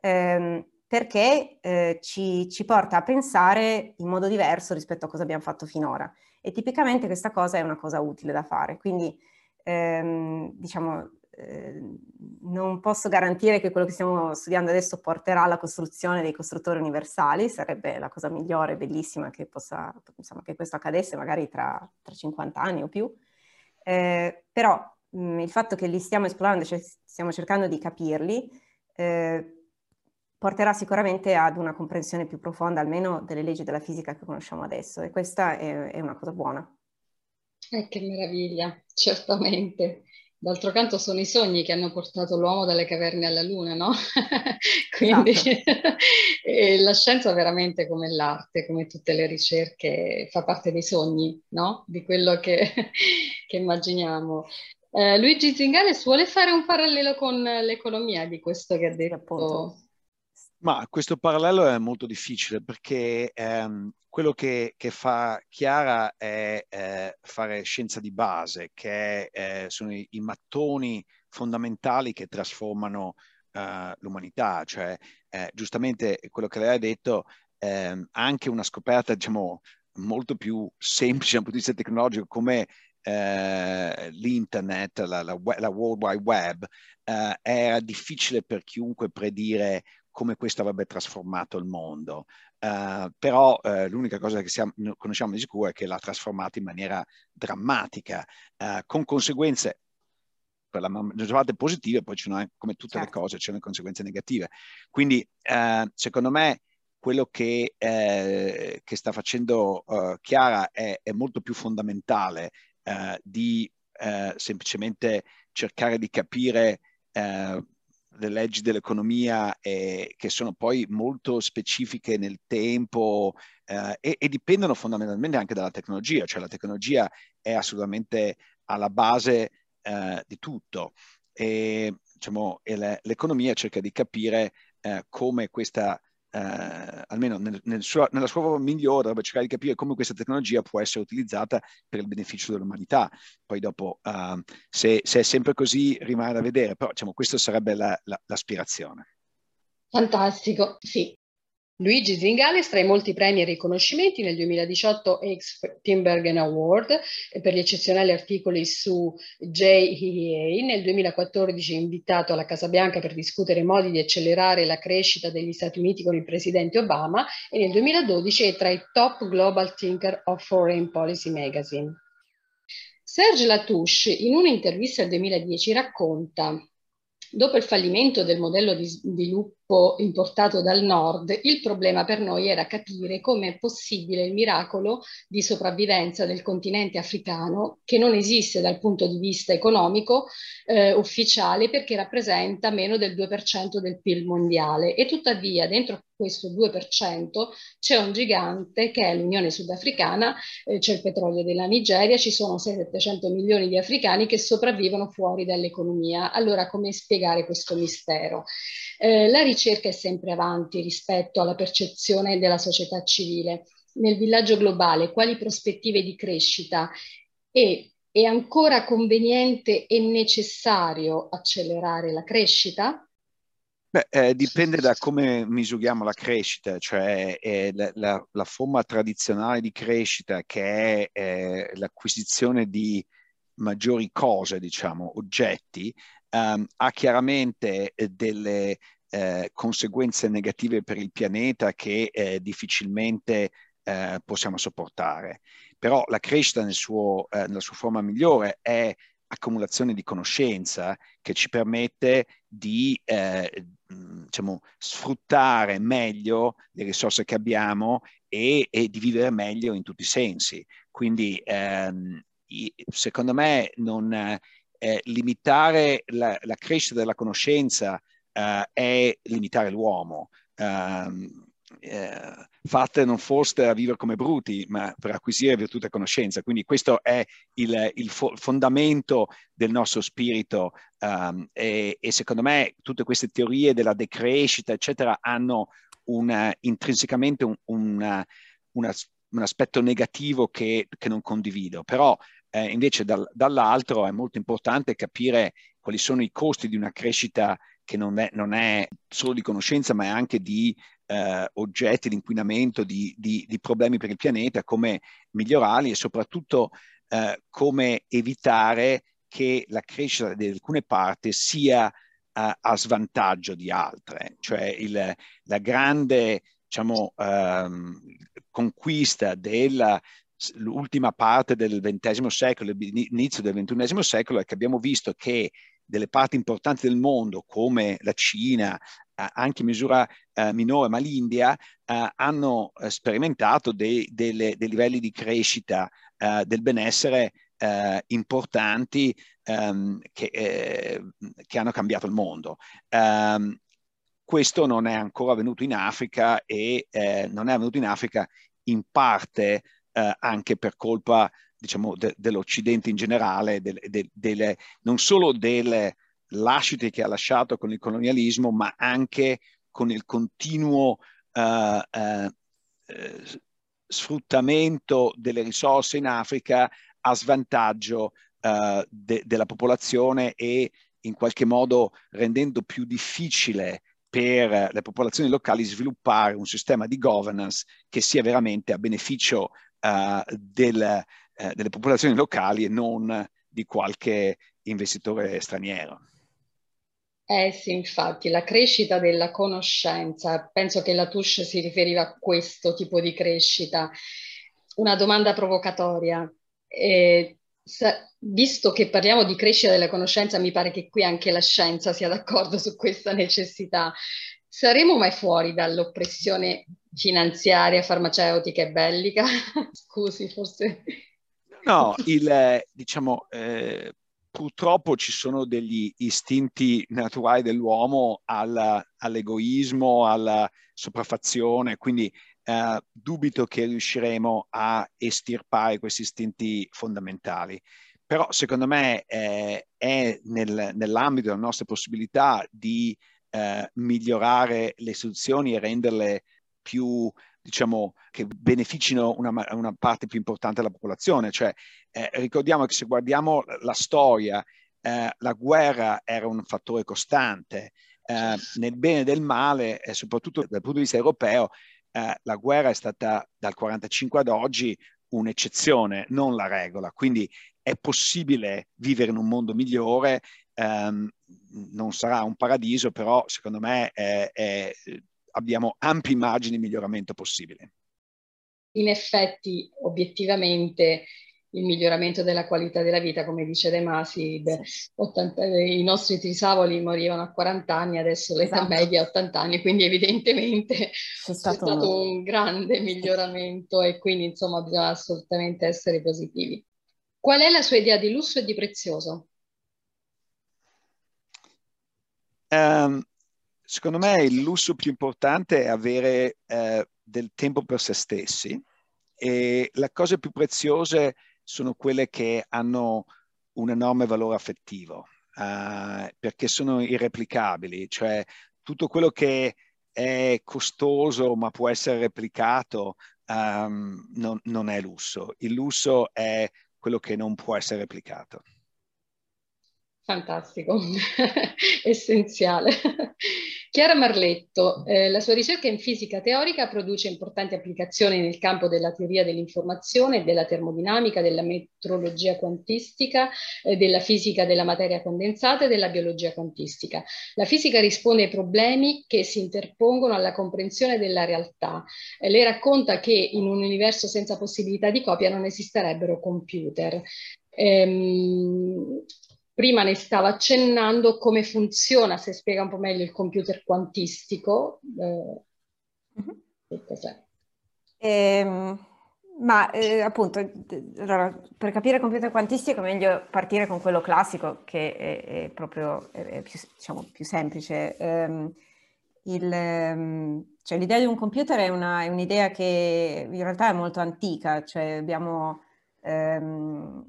S4: ehm, perché eh, ci, ci, porta a pensare in modo diverso rispetto a cosa abbiamo fatto finora. E tipicamente questa cosa è una cosa utile da fare. Quindi, ehm, diciamo, Ehm, non posso garantire che quello che stiamo studiando adesso porterà alla costruzione dei costruttori universali, sarebbe la cosa migliore, bellissima che, possa, insomma, che questo accadesse magari tra, tra 50 anni o più, eh, però mh, il fatto che li stiamo esplorando, cioè stiamo cercando di capirli, eh, porterà sicuramente ad una comprensione più profonda almeno delle leggi della fisica che conosciamo adesso e questa è, è una cosa buona.
S2: Eh, che meraviglia, certamente. D'altro canto sono i sogni che hanno portato l'uomo dalle caverne alla luna, no? [LAUGHS] Quindi esatto. [LAUGHS] la scienza veramente come l'arte, come tutte le ricerche, fa parte dei sogni, no? Di quello che, [LAUGHS] che immaginiamo. Eh, Luigi Zingales vuole fare un parallelo con l'economia di questo che ha detto.
S3: Ma questo parallelo è molto difficile perché ehm, quello che, che, fa Chiara è eh, fare scienza di base, che eh, sono i, i, mattoni fondamentali che trasformano eh, l'umanità, cioè eh, giustamente quello che lei ha detto, ehm, anche una scoperta diciamo molto più semplice dal punto di vista tecnologico come eh, l'internet, la, la, la, World Wide Web, eh, era difficile per chiunque predire come questo avrebbe trasformato il mondo. Uh, però uh, l'unica cosa che siamo, conosciamo di sicuro è che l'ha trasformato in maniera drammatica, uh, con conseguenze per la maggior parte positive, poi ci sono anche, come tutte certo. le cose, c'è le conseguenze negative. Quindi secondo me quello che, eh, che sta facendo Chiara è, è, molto più fondamentale di semplicemente cercare di capire le leggi dell'economia eh, che sono poi molto specifiche nel tempo eh, e, e, dipendono fondamentalmente anche dalla tecnologia, cioè la tecnologia è assolutamente alla base eh, di tutto. E, diciamo, e le, l'economia cerca di capire eh, come questa eh, almeno nel, nel suo, nella sua forma migliore, dovrebbe cercare di capire come questa tecnologia può essere utilizzata per il beneficio dell'umanità. Poi dopo, uh, se, se, è sempre così, rimane da vedere, però diciamo, questa sarebbe la, la, l'aspirazione.
S2: Fantastico, sì. Luigi Zingales tra i molti premi e riconoscimenti nel 2018 ex Timbergen Award per gli eccezionali articoli su JEA, nel 2014 invitato alla Casa Bianca per discutere modi di accelerare la crescita degli Stati Uniti con il presidente Obama e nel 2012 è tra i top global thinker of Foreign Policy Magazine. Serge Latouche in un'intervista del 2010 racconta Dopo il fallimento del modello di sviluppo importato dal nord, il problema per noi era capire come è possibile il miracolo di sopravvivenza del continente africano, che non esiste dal punto di vista economico eh, ufficiale perché rappresenta meno del 2% del PIL mondiale e tuttavia dentro questo 2% c'è un gigante che è l'Unione Sudafricana, eh, c'è il petrolio della Nigeria, ci sono 700 milioni di africani che sopravvivono fuori dall'economia. Allora come spiegare questo mistero? Eh, la ricerca è sempre avanti rispetto alla percezione della società civile. Nel villaggio globale, quali prospettive di crescita e è ancora conveniente e necessario accelerare la crescita?
S3: Beh, eh, dipende da come misuriamo la crescita, cioè eh, la, la, la, forma tradizionale di crescita che è eh, l'acquisizione di maggiori cose, diciamo, oggetti, ehm, ha chiaramente eh, delle eh, conseguenze negative per il pianeta che eh, difficilmente possiamo sopportare. Però la crescita nel suo, nella sua forma migliore è accumulazione di conoscenza che ci permette di eh, diciamo, sfruttare meglio le risorse che abbiamo e, e, di vivere meglio in tutti i sensi. Quindi ehm, secondo me non, eh, limitare la, la, crescita della conoscenza eh, è limitare l'uomo. Um, eh, fatte non foste a vivere come bruti, ma per acquisire virtù e conoscenza. Quindi questo è il, il fo- fondamento del nostro spirito um, e, e, secondo me tutte queste teorie della decrescita, eccetera, hanno una, intrinsecamente un, una, una, un aspetto negativo che, che, non condivido, però eh, invece dal, dall'altro è molto importante capire quali sono i costi di una crescita che non è, non è solo di conoscenza, ma è anche di eh, oggetti di inquinamento, di, di, di, problemi per il pianeta, come migliorarli e soprattutto eh, come evitare che la crescita di alcune parti sia a, a svantaggio di altre. Cioè il, la grande diciamo, ehm, conquista della l'ultima parte del XX secolo, l'inizio del XXI secolo, è che abbiamo visto che delle parti importanti del mondo, come la Cina, eh, anche in misura eh, minore, ma l'India, eh, hanno eh, sperimentato dei, delle, dei, livelli di crescita eh, del benessere eh, importanti ehm, che, che, hanno cambiato il mondo. Um, questo non è ancora avvenuto in Africa e non è avvenuto in Africa in parte anche per colpa diciamo, de, dell'Occidente in generale, de, de, delle, non solo delle lascite che ha lasciato con il colonialismo, ma anche con il continuo uh, uh, sfruttamento delle risorse in Africa a svantaggio uh, de, della popolazione e in qualche modo rendendo più difficile per le popolazioni locali sviluppare un sistema di governance che sia veramente a beneficio del, eh, delle popolazioni locali e non di qualche investitore straniero.
S2: Eh sì, infatti, la crescita della conoscenza, penso che la Touche si riferiva a questo tipo di crescita. Una domanda provocatoria. Eh, sa, visto che parliamo di crescita della conoscenza, mi pare che qui anche la scienza sia d'accordo su questa necessità. Saremo mai fuori dall'oppressione finanziaria, farmaceutica e bellica? [LAUGHS] Scusi, forse
S3: No, il, diciamo, eh, purtroppo ci sono degli istinti naturali dell'uomo alla, all'egoismo, alla sopraffazione, quindi eh, dubito che riusciremo a estirpare questi istinti fondamentali. Però secondo me eh, è nel, nell'ambito delle nostre possibilità di eh, migliorare le istituzioni e renderle più diciamo, che beneficino una, una parte più importante della popolazione. Cioè, eh, ricordiamo che se guardiamo la storia, eh, la guerra era un fattore costante. Eh, nel bene e del male, e soprattutto dal punto di vista europeo, eh, la guerra è stata dal 1945 ad oggi un'eccezione, non la regola. Quindi è possibile vivere in un mondo migliore, ehm, non sarà un paradiso, però secondo me è, è abbiamo ampi margini di miglioramento possibile.
S2: In effetti, obiettivamente, il miglioramento della qualità della vita, come dice De Masi, 80, i nostri trisavoli morivano a 40 anni, adesso l'età esatto. media è 80 anni, quindi evidentemente c'è stato, stato un grande miglioramento e quindi insomma bisogna assolutamente essere positivi. Qual è la sua idea di lusso e di prezioso?
S3: Um, secondo me il lusso più importante è avere uh, del tempo per se stessi e le cose più preziose sono quelle che hanno un enorme valore affettivo uh, perché sono irreplicabili, cioè tutto quello che è costoso ma può essere replicato um, non, non è lusso. Il lusso è quello che non può essere replicato.
S2: Fantastico, [LAUGHS] essenziale. Chiara Marletto, eh, la sua ricerca in fisica teorica produce importanti applicazioni nel campo della teoria dell'informazione, della termodinamica, della metrologia quantistica, eh, della fisica della materia condensata e della biologia quantistica. La fisica risponde ai problemi che si interpongono alla comprensione della realtà. Eh, le racconta che in un universo senza possibilità di copia non esisterebbero computer. Ehm, prima ne stava accennando come funziona, se spiega un po' meglio il computer quantistico. Eh,
S4: uh-huh. cos'è? Ehm, ma eh, appunto, allora, per capire il computer quantistico è meglio partire con quello classico che è, è proprio è, è più, diciamo, più, semplice. Um, il, um, cioè, l'idea di un computer è, una, è, un'idea che in realtà è molto antica, cioè abbiamo um,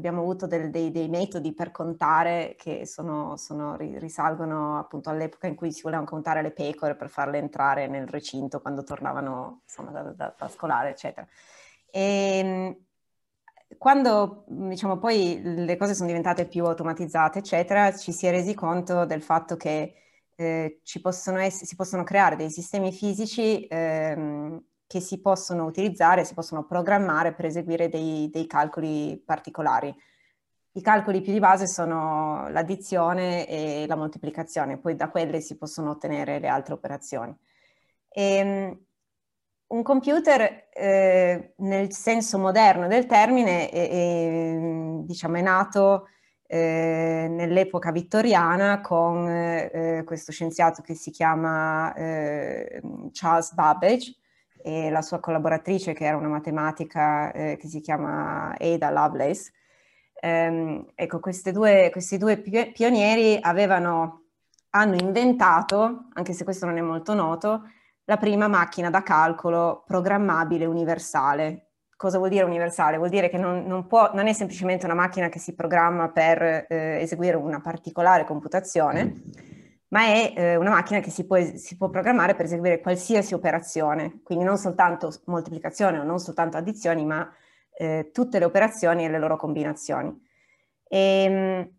S4: abbiamo avuto del, dei, dei, metodi per contare che sono, sono, risalgono appunto all'epoca in cui si volevano contare le pecore per farle entrare nel recinto quando tornavano insomma, da, da, da scolare, eccetera. E, ehm, quando diciamo, poi le cose sono diventate più automatizzate, eccetera, ci si è resi conto del fatto che eh, possono essere, si possono creare dei sistemi fisici ehm, che si possono utilizzare, si possono programmare per eseguire dei, dei calcoli particolari. I calcoli più di base sono l'addizione e la moltiplicazione, poi da quelle si possono ottenere le altre operazioni. E, ehm, un computer, eh, nel senso moderno del termine, è, è, diciamo, è nato eh, nell'epoca vittoriana con eh, questo scienziato che si chiama eh, Charles Babbage, e la sua collaboratrice che era una matematica eh, che si chiama Ada Lovelace. Ehm, ecco, due, questi due pionieri avevano, hanno inventato, anche se questo non è molto noto, la prima macchina da calcolo programmabile universale. Cosa vuol dire universale? Vuol dire che non, non, può, non è semplicemente una macchina che si programma per eh, eseguire una particolare computazione, ma è eh, una macchina che si può, si può, programmare per eseguire qualsiasi operazione, quindi non soltanto moltiplicazione o non soltanto addizioni, ma eh, tutte le operazioni e le loro combinazioni. E, ehm,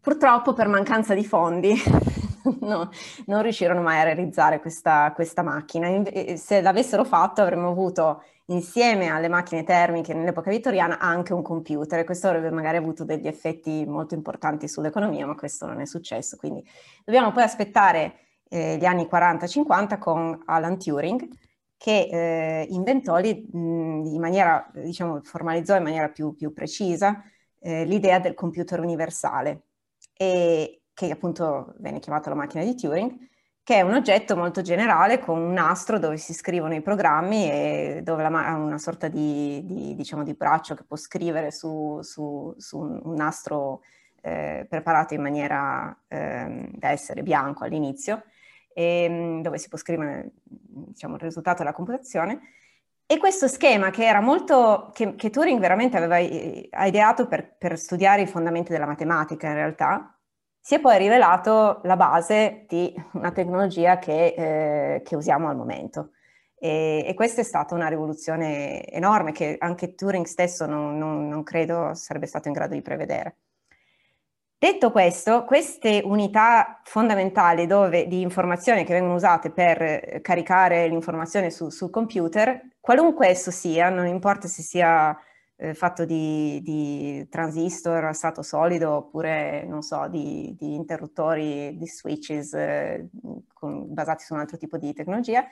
S4: purtroppo per mancanza di fondi [LAUGHS] no, non riuscirono mai a realizzare questa, questa macchina. Se l'avessero fatto avremmo avuto insieme alle macchine termiche nell'epoca vittoriana anche un computer. E questo avrebbe magari avuto degli effetti molto importanti sull'economia, ma questo non è successo. Quindi dobbiamo poi aspettare eh, gli anni 40-50 con Alan Turing che eh, inventò in maniera, diciamo, formalizzò in maniera più, più precisa eh, l'idea del computer universale. E che appunto venne chiamata la macchina di Turing che è un oggetto molto generale con un nastro dove si scrivono i programmi e dove ha una sorta di, di, diciamo, di, braccio che può scrivere su, su, su un nastro eh, preparato in maniera eh, da essere bianco all'inizio, e, mm, dove si può scrivere diciamo, il risultato della computazione. E questo schema che era molto, che, che Turing veramente aveva eh, ideato per, per studiare i fondamenti della matematica in realtà, si è poi rivelato la base di una tecnologia che, eh, che usiamo al momento. E, e, questa è stata una rivoluzione enorme che anche Turing stesso non, non, non credo sarebbe stato in grado di prevedere. Detto questo, queste unità fondamentali dove, di informazioni che vengono usate per eh, caricare l'informazione su, sul computer, qualunque esso sia, non importa se sia eh, fatto di, di, transistor a stato solido oppure, non so, di, di interruttori, di switches eh, con, basati su un altro tipo di tecnologia,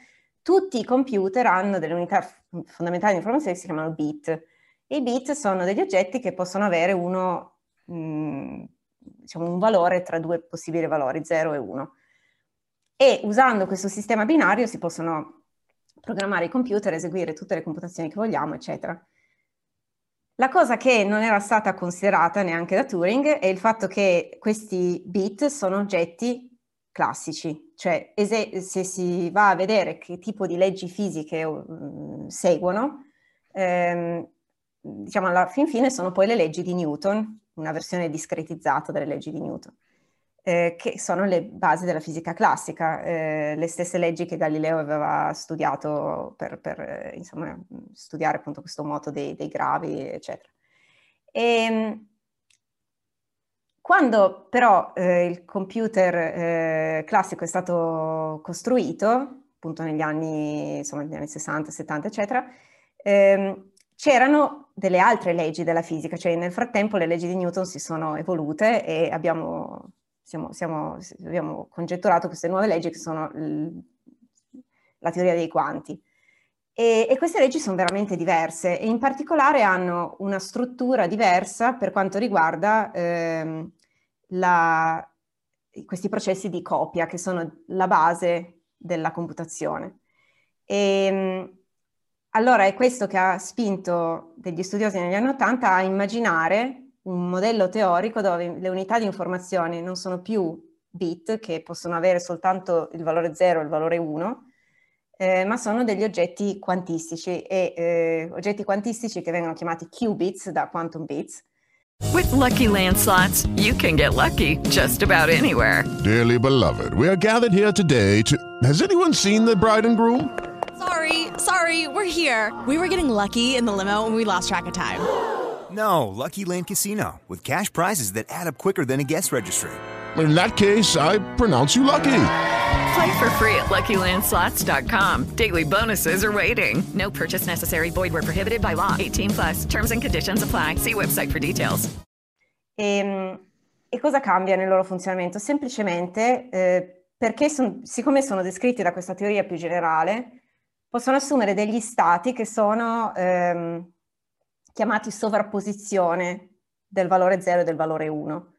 S4: tutti i computer hanno delle unità fondamentali di informazione che si chiamano bit. I bit sono degli oggetti che possono avere uno, mh, mm, diciamo un valore tra due possibili valori, 0 e 1. E usando questo sistema binario si possono programmare i computer, eseguire tutte le computazioni che vogliamo, eccetera. La cosa che non era stata considerata neanche da Turing è il fatto che questi bit sono oggetti classici, cioè es- se si va a vedere che tipo di leggi fisiche uh, seguono, ehm, diciamo alla fin fine sono poi le leggi di Newton, una versione discretizzata delle leggi di Newton eh, che sono le basi della fisica classica, eh, le stesse leggi che Galileo aveva studiato per, per eh, insomma, studiare appunto questo moto dei, dei gravi, eccetera. E, ehm, quando però eh, il computer eh, classico è stato costruito, appunto negli anni, insomma, negli anni 60, 70, eccetera, ehm, c'erano delle altre leggi della fisica, cioè nel frattempo le leggi di Newton si sono evolute e abbiamo siamo, siamo, abbiamo congetturato queste nuove leggi che sono la teoria dei quanti. E, e, queste leggi sono veramente diverse e in particolare hanno una struttura diversa per quanto riguarda ehm, la, questi processi di copia che sono la base della computazione. E, ehm, allora è questo che ha spinto degli studiosi negli anni Ottanta a immaginare un modello teorico dove le unità di informazione non sono più bit, che possono avere soltanto il valore 0 e il valore 1, eh, ma sono degli oggetti quantistici e eh, oggetti quantistici che vengono chiamati qubits da quantum bits.
S12: With lucky landslots, you can get lucky just about anywhere.
S13: Dearly beloved, we are gathered here today to. Has anyone seen the bride and groom?
S14: Sorry, sorry, we're here. We were getting lucky in the limo and we lost track of time.
S15: No, Lucky Land Casino, with cash prizes that add up quicker than a guest registry.
S13: In that case, I pronounce you lucky.
S12: Play for free at LuckyLandSlots.com. Daily bonuses are waiting. No purchase necessary. Void where prohibited by law. 18 plus. Terms and conditions apply. See website for details.
S4: E, ehm, e cosa cambia nel loro funzionamento? Semplicemente eh, perché son, siccome sono descritti da questa teoria più generale, possono assumere degli stati che sono... Ehm, chiamati sovrapposizione del valore 0 e del valore 1.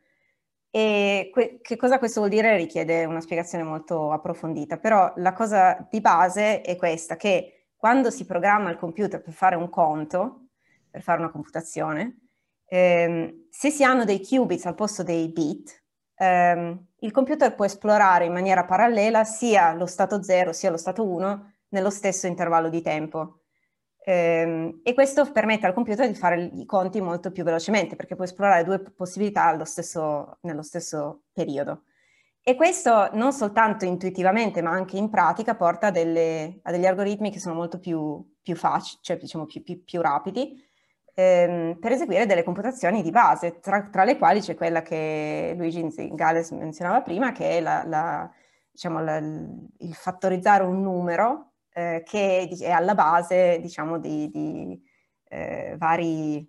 S4: E que- che cosa questo vuol dire richiede una spiegazione molto approfondita, però la cosa di base è questa, che quando si programma il computer per fare un conto, per fare una computazione, ehm, se si hanno dei qubits al posto dei bit, ehm, il computer può esplorare in maniera parallela sia lo stato 0 sia lo stato 1 nello stesso intervallo di tempo. Ehm, e questo permette al computer di fare i conti molto più velocemente perché può esplorare due possibilità stesso, nello stesso periodo. E questo non soltanto intuitivamente ma anche in pratica porta delle, a degli algoritmi che sono molto più, più facili, cioè diciamo più, più, più rapidi, ehm, per eseguire delle computazioni di base, tra, tra, le quali c'è quella che Luigi Gales menzionava prima, che è la, la, diciamo, la, il fattorizzare un numero eh, che è alla base, diciamo, di, di eh, vari,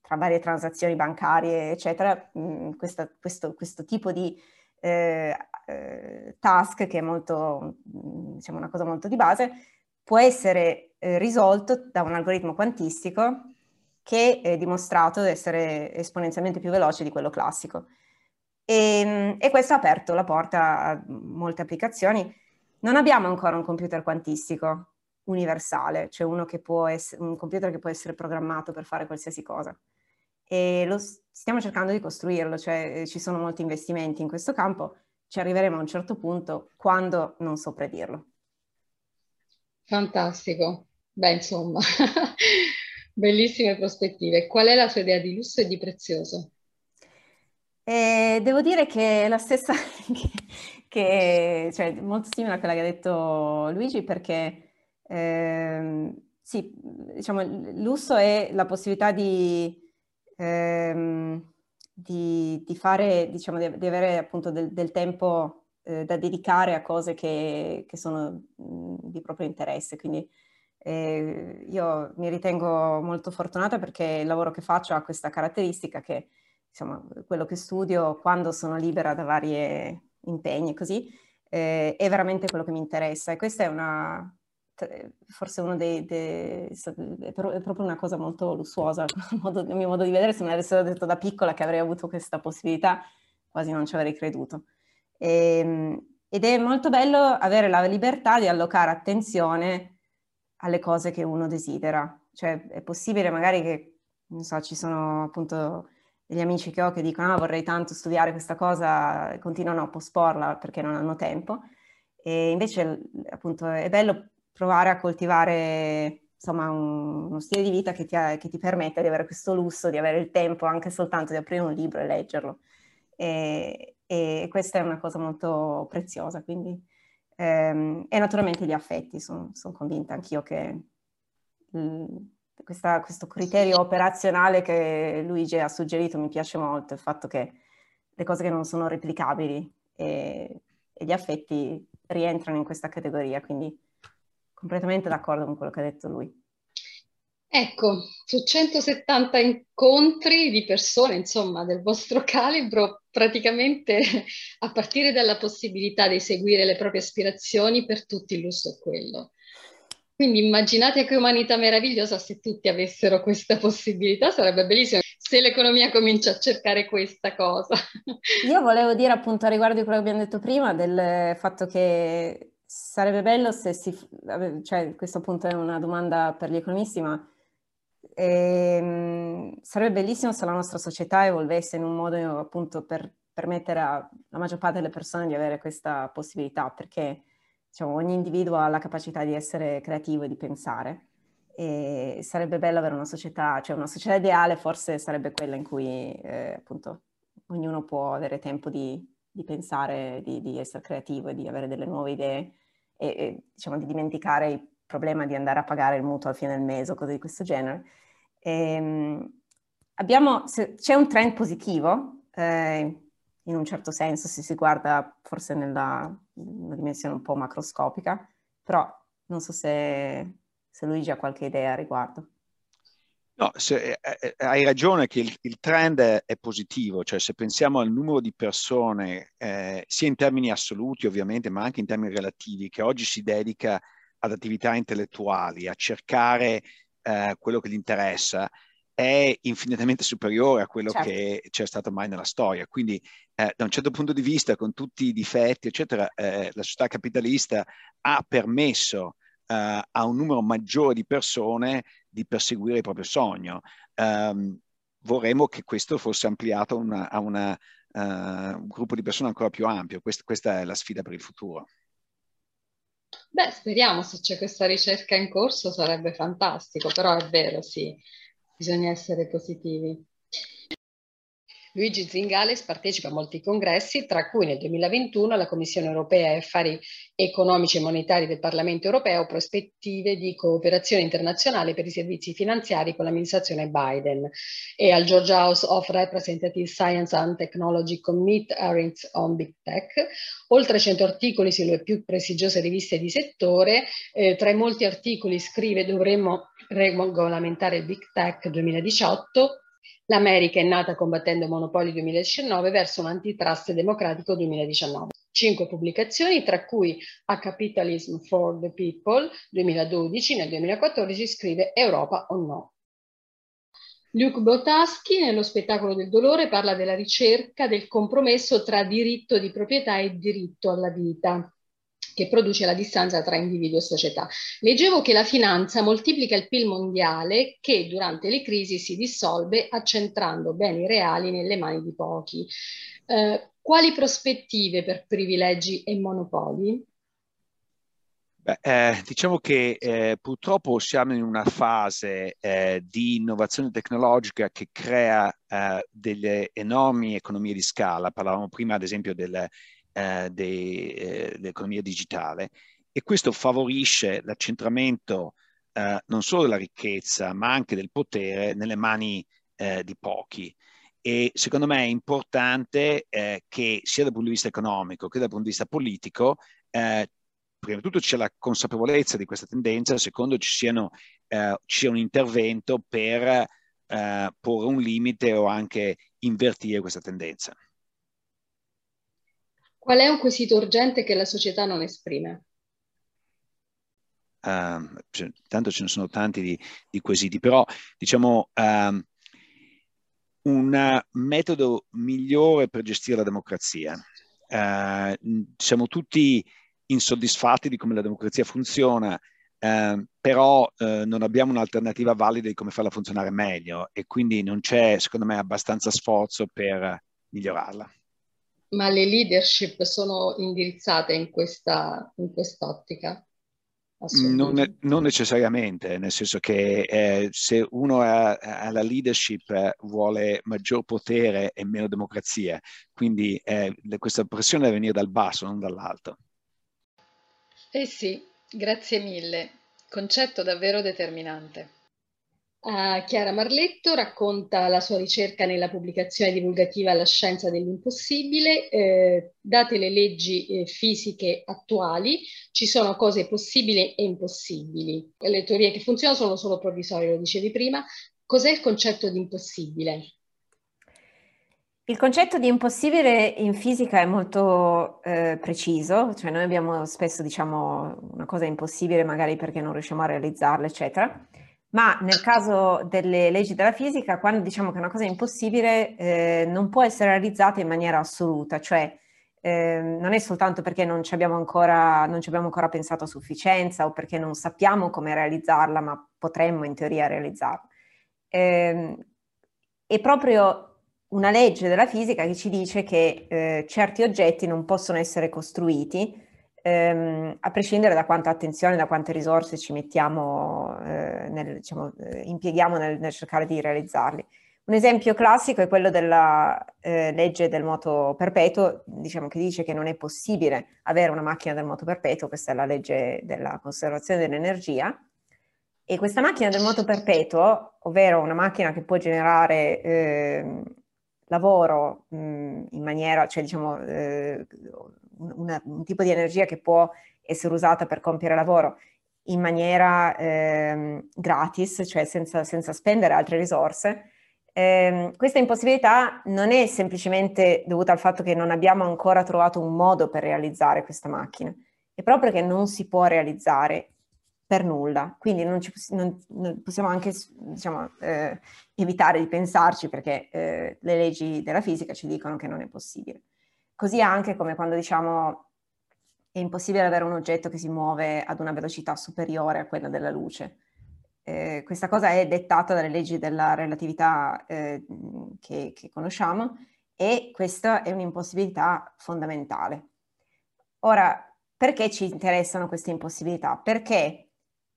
S4: tra varie transazioni bancarie, eccetera, mh, mm, questa, questo, questo, tipo di eh, eh, task, che è molto, mm, diciamo, una cosa molto di base, può essere eh, risolto da un algoritmo quantistico che è dimostrato essere esponenzialmente più veloce di quello classico. E, mm, e, questo ha aperto la porta a molte applicazioni. Non abbiamo ancora un computer quantistico universale, cioè essere, un computer che può essere programmato per fare qualsiasi cosa. E lo stiamo cercando di costruirlo, cioè ci sono molti investimenti in questo campo, ci arriveremo a un certo punto quando non so predirlo.
S1: Fantastico, beh insomma, [LAUGHS] bellissime prospettive. Qual è la sua idea di lusso e di prezioso?
S4: Eh, devo dire che è la stessa [LAUGHS] che, che cioè, molto simile a quella che ha detto Luigi perché ehm, sì, diciamo, lusso è la possibilità di, ehm, di, di fare, diciamo, di, di, avere appunto del, del tempo eh, da dedicare a cose che, che sono di proprio interesse. Quindi eh, io mi ritengo molto fortunata perché il lavoro che faccio ha questa caratteristica che, insomma, quello che studio quando sono libera da varie impegni così, eh, è veramente quello che mi interessa e questa è una forse uno dei, dei, è proprio una cosa molto lussuosa, [LAUGHS] il mio modo di vedere, se me l'avessero detto da piccola che avrei avuto questa possibilità, quasi non ci avrei creduto. E, ehm, ed è molto bello avere la libertà di allocare attenzione alle cose che uno desidera. Cioè è possibile magari che, non so, ci sono appunto degli amici che ho che dicono ah, vorrei tanto studiare questa cosa, continuano a posporla perché non hanno tempo. E invece appunto è bello provare a coltivare insomma un, uno stile di vita che ti, che ti permette di avere questo lusso, di avere il tempo anche soltanto di aprire un libro e leggerlo. E, e questa è una cosa molto preziosa, quindi, ehm, e naturalmente gli affetti, sono son convinta anch'io che questa, questo criterio operazionale che Luigi ha suggerito mi piace molto, il fatto che le cose che non sono replicabili e, e gli affetti rientrano in questa categoria, quindi completamente d'accordo con quello che ha detto lui.
S2: Ecco, su 170 incontri di persone, insomma, del vostro [LAUGHS] calibro, praticamente a partire dalla possibilità di seguire le proprie aspirazioni, per tutti il lusso è quello. Quindi immaginate che umanità meravigliosa se tutti avessero questa possibilità, sarebbe bellissimo se l'economia comincia a cercare questa cosa. [LAUGHS]
S4: Io volevo dire appunto a riguardo di quello che abbiamo detto prima, del fatto che sarebbe bello se si, cioè questo appunto è una domanda per gli economisti, ma e, ehm, sarebbe bellissimo se la nostra società evolvesse in un modo appunto per permettere alla maggior parte delle persone di avere questa possibilità, perché diciamo, ogni individuo ha la capacità di essere creativo e di pensare. E sarebbe bello avere una società, cioè una società ideale forse sarebbe quella in cui eh, appunto ognuno può avere tempo di, di pensare, di, di, essere creativo e di avere delle nuove idee e, e diciamo di dimenticare il problema di andare a pagare il mutuo al fine del mese o cose di questo genere. E, ehm, abbiamo, se, c'è un trend positivo, eh, in un certo senso, se si guarda forse nella dimensione un po' macroscopica, però non so se, se Luigi ha qualche idea a riguardo.
S3: No, se, eh, eh, hai ragione che il, il, trend è, è, positivo, cioè se pensiamo al numero di persone, eh, sia in termini assoluti ovviamente, ma anche in termini relativi, che oggi si dedica ad attività intellettuali, a cercare eh, quello che gli interessa, è infinitamente superiore a quello certo. che c'è stato mai nella storia. Quindi, eh, da un certo punto di vista, con tutti i difetti, eccetera, eh, la società capitalista ha permesso eh, a un numero maggiore di persone di perseguire il proprio sogno. Um, vorremmo che questo fosse ampliato una, a una, uh, un gruppo di persone ancora più ampio. Quest, questa è la sfida per il futuro.
S2: Beh, speriamo, se c'è questa ricerca in corso sarebbe fantastico, però è vero, sì, bisogna essere positivi. Luigi Zingales partecipa a molti congressi, tra cui nel 2021 la Commissione europea e Affari economici e monetari del Parlamento europeo prospettive di cooperazione internazionale per i servizi finanziari con l'amministrazione Biden. E al Georgia House of Representatives Science and Technology Commit Hearings on Big Tech, oltre 100 articoli sulle più prestigiose riviste di settore, eh, tra i molti articoli scrive dovremmo regolamentare il Big Tech 2018 L'America è nata combattendo monopoli 2019 verso un antitrust democratico 2019. Cinque pubblicazioni, tra cui A Capitalism for the People 2012, nel 2014 scrive Europa o no. Luke Botaschi, nello spettacolo del dolore, parla della ricerca del compromesso tra diritto di proprietà e diritto alla vita che produce la distanza tra individuo e società. Leggevo che la finanza moltiplica il PIL mondiale che durante le crisi si dissolve accentrando beni reali nelle mani di pochi. Eh, quali prospettive per privilegi e monopoli?
S3: Beh, eh, diciamo che eh, purtroppo siamo in una fase eh, di innovazione tecnologica che crea eh, delle enormi economie di scala. Parlavamo prima ad esempio del eh, dell'economia eh, digitale e questo favorisce l'accentramento eh, non solo della ricchezza ma anche del potere nelle mani eh, di pochi. E secondo me è importante eh, che sia dal punto di vista economico che dal punto di vista politico eh, prima di tutto c'è la consapevolezza di questa tendenza, secondo ci, siano, eh, ci sia un intervento per porre un limite o anche invertire questa tendenza.
S2: Qual è un quesito urgente che la società non esprime?
S3: um, tanto ce ne sono tanti di, di quesiti, però diciamo um, un metodo migliore per gestire la democrazia. Uh, siamo tutti insoddisfatti di come la democrazia funziona, uh, però uh, non abbiamo un'alternativa valida di come farla funzionare meglio e quindi non c'è, secondo me, abbastanza sforzo per migliorarla.
S1: Ma le leadership sono indirizzate in, questa, in quest'ottica?
S3: Non, non, necessariamente, nel senso che eh, se uno ha, ha, la leadership eh, vuole maggior potere e meno democrazia, quindi eh, questa pressione deve venire dal basso, non dall'alto.
S1: Eh sì, grazie mille, concetto davvero determinante. Uh, Chiara Marletto racconta la sua ricerca nella pubblicazione divulgativa La scienza dell'impossibile. Eh, date le leggi eh, fisiche attuali, ci sono cose possibili e impossibili. Le teorie che funzionano sono solo provvisorie, lo dicevi prima. Cos'è il concetto di impossibile?
S4: Il concetto di impossibile in fisica è molto eh, preciso, cioè noi abbiamo spesso diciamo una cosa impossibile magari perché non riusciamo a realizzarla, eccetera. Ma nel caso delle leggi della fisica, quando diciamo che una cosa è impossibile, eh, non può essere realizzata in maniera assoluta, cioè eh, non è soltanto perché non ci, ancora, non ci, abbiamo ancora, pensato a sufficienza o perché non sappiamo come realizzarla, ma potremmo in teoria realizzarla. Eh, è proprio una legge della fisica che ci dice che eh, certi oggetti non possono essere costruiti ehm, a prescindere da quanta attenzione, da quante risorse ci mettiamo, eh, nel, diciamo, eh, impieghiamo nel, nel, cercare di realizzarli. Un esempio classico è quello della eh, legge del moto perpetuo, diciamo che dice che non è possibile avere una macchina del moto perpetuo, questa è la legge della conservazione dell'energia, e questa macchina del moto perpetuo, ovvero una macchina che può generare eh, lavoro mh, in maniera, cioè diciamo, eh, una, un tipo di energia che può essere usata per compiere lavoro in maniera eh, gratis, cioè senza, senza, spendere altre risorse, eh, questa impossibilità non è semplicemente dovuta al fatto che non abbiamo ancora trovato un modo per realizzare questa macchina, è proprio che non si può realizzare per nulla, quindi non, ci, non, non possiamo anche diciamo, eh, evitare di pensarci perché eh, le leggi della fisica ci dicono che non è possibile. Così anche come quando diciamo è impossibile avere un oggetto che si muove ad una velocità superiore a quella della luce. Eh, questa cosa è dettata dalle leggi della relatività eh, che, che conosciamo e questa è un'impossibilità fondamentale. Ora, perché ci interessano queste impossibilità? Perché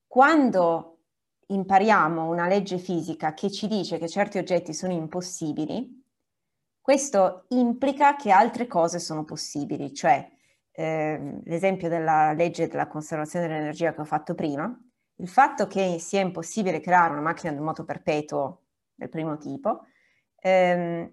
S4: quando impariamo una legge fisica che ci dice che certi oggetti sono impossibili, questo implica che altre cose sono possibili, cioè eh, l'esempio della legge della conservazione dell'energia che ho fatto prima, il fatto che sia impossibile creare una macchina del moto perpetuo del primo tipo, ehm,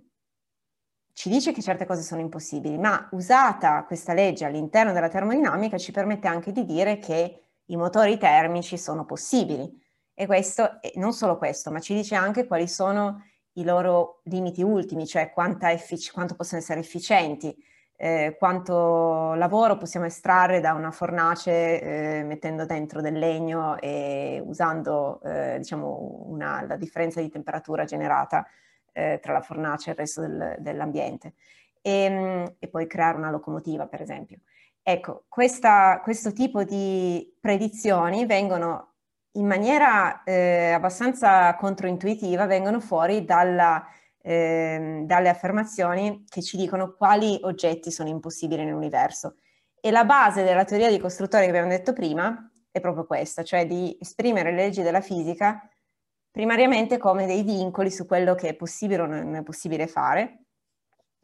S4: ci dice che certe cose sono impossibili, ma usata questa legge all'interno della termodinamica ci permette anche di dire che i motori termici sono possibili. E questo, non solo questo, ma ci dice anche quali sono i loro limiti ultimi, cioè effic- quanto possono essere efficienti, eh, quanto lavoro possiamo estrarre da una fornace eh, mettendo dentro del legno e usando eh, diciamo una, la differenza di temperatura generata eh, tra la fornace e il resto del, dell'ambiente. E, ehm, e, poi creare una locomotiva, per esempio. Ecco, questa, questo tipo di predizioni vengono in maniera eh, abbastanza controintuitiva vengono fuori dalla, eh, dalle affermazioni che ci dicono quali oggetti sono impossibili nell'universo. E la base della teoria di costruttore che abbiamo detto prima è proprio questa, cioè di esprimere le leggi della fisica primariamente come dei vincoli su quello che è possibile o non è possibile fare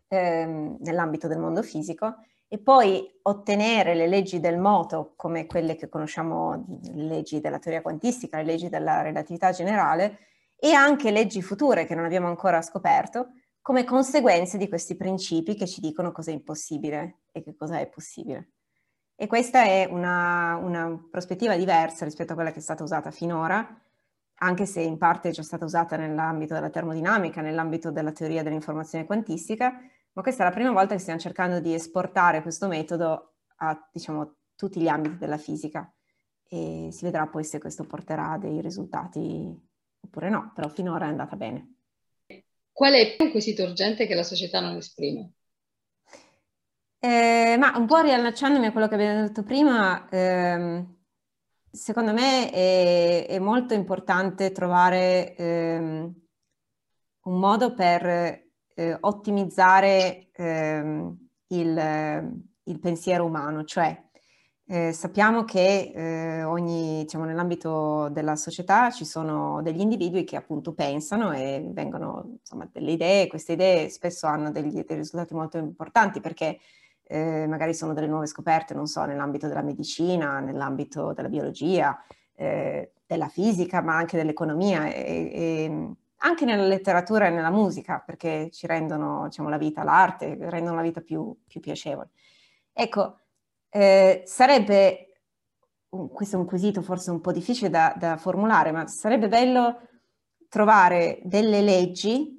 S4: ehm, nell'ambito del mondo fisico e poi ottenere le leggi del moto, come quelle che conosciamo, le leggi della teoria quantistica, le leggi della relatività generale, e anche leggi future che non abbiamo ancora scoperto, come conseguenze di questi principi che ci dicono cosa è impossibile e che cosa è possibile. E questa è una, una prospettiva diversa rispetto a quella che è stata usata finora, anche se in parte è già stata usata nell'ambito della termodinamica, nell'ambito della teoria dell'informazione quantistica, ma questa è la prima volta che stiamo cercando di esportare questo metodo a, diciamo, tutti gli ambiti della fisica. e si vedrà poi se questo porterà a dei risultati oppure no, però finora è andata bene.
S2: Qual è il quesito urgente che la società non esprime?
S4: Eh, ma un po' riallacciandomi a quello che abbiamo detto prima, ehm, secondo me è, è, molto importante trovare ehm, un modo per eh, ottimizzare ehm, il, il, pensiero umano, cioè eh, sappiamo che eh, ogni, diciamo, nell'ambito della società ci sono degli individui che appunto pensano e vengono insomma delle idee, queste idee spesso hanno degli, dei risultati molto importanti perché eh, magari sono delle nuove scoperte, non so, nell'ambito della medicina, nell'ambito della biologia, eh, della fisica, ma anche dell'economia e, e, anche nella letteratura e nella musica, perché ci rendono diciamo, la vita, l'arte, rendono la vita più, più piacevole. Ecco, eh, sarebbe, questo è un quesito forse un po' difficile da, da formulare, ma sarebbe bello trovare delle leggi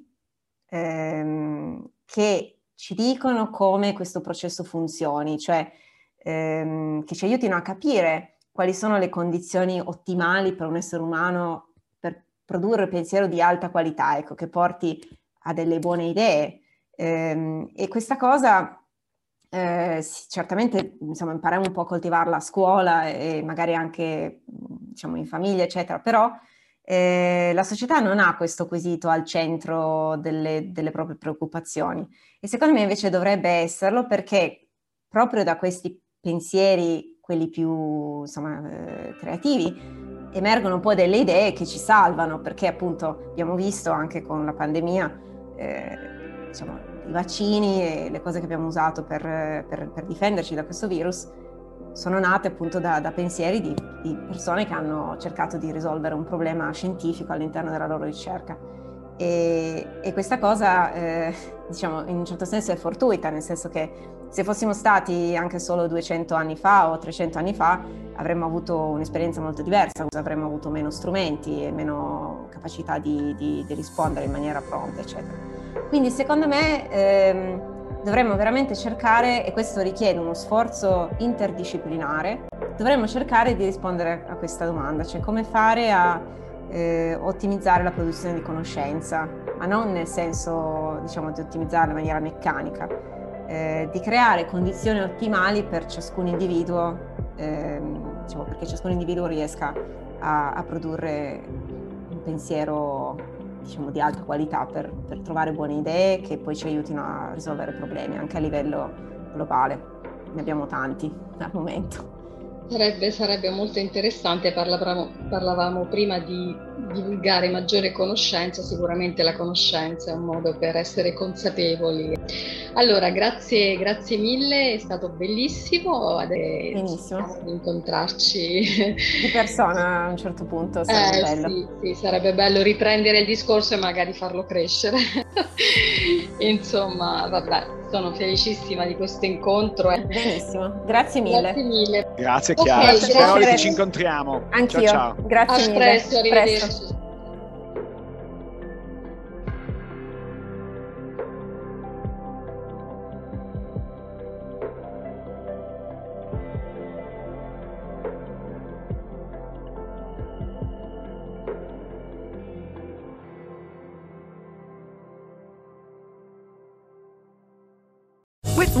S4: ehm, che ci dicono come questo processo funzioni, cioè ehm, che ci aiutino a capire quali sono le condizioni ottimali per un essere umano produrre pensiero di alta qualità, ecco, che porti a delle buone idee. Ehm, e questa cosa eh, certamente insomma, impariamo un po' a coltivarla a scuola e magari anche diciamo, in famiglia, eccetera, però eh, la società non ha questo quesito al centro delle, delle, proprie preoccupazioni e secondo me invece dovrebbe esserlo perché proprio da questi pensieri, quelli più insomma, eh, creativi, emergono poi delle idee che ci salvano perché appunto abbiamo visto anche con la pandemia eh, insomma, i vaccini e le cose che abbiamo usato per, per, per difenderci da questo virus sono nate appunto da, da pensieri di, di, persone che hanno cercato di risolvere un problema scientifico all'interno della loro ricerca. E, e questa cosa, eh, diciamo, in un certo senso è fortuita, nel senso che se fossimo stati anche solo 200 anni fa o 300 anni fa, avremmo avuto un'esperienza molto diversa, avremmo avuto meno strumenti e meno capacità di, di, di rispondere in maniera pronta, eccetera. Quindi secondo me... Ehm, dovremmo veramente cercare, e questo richiede uno sforzo interdisciplinare, dovremmo cercare di rispondere a questa domanda, cioè come fare a eh, ottimizzare la produzione di conoscenza, ma non nel senso diciamo, di ottimizzarla in maniera meccanica, eh, di creare condizioni ottimali per ciascun individuo, eh, diciamo, perché ciascun individuo riesca a, a produrre un pensiero diciamo, di alta qualità per, per trovare buone idee che poi ci aiutino a risolvere problemi anche a livello globale. Ne abbiamo tanti [LAUGHS] al momento.
S2: Sarebbe, sarebbe, molto interessante, parlavamo, parlavamo, prima di divulgare maggiore conoscenza, sicuramente la conoscenza è un modo per essere consapevoli. Allora, grazie, grazie mille, è stato bellissimo,
S4: Benissimo.
S2: incontrarci.
S4: Di persona a un certo punto, sarebbe
S2: eh,
S4: bello.
S2: Sì, sì, sarebbe bello riprendere il discorso e magari farlo crescere. [LAUGHS] Insomma, vabbè sono felicissima di questo incontro.
S4: Benissimo, grazie mille.
S2: Grazie mille.
S3: Grazie Chiara, okay, spero che ci incontriamo.
S4: Anch'io,
S3: ciao,
S4: ciao. grazie
S2: A
S4: mille.
S2: Presto, arrivederci. Presto.
S12: With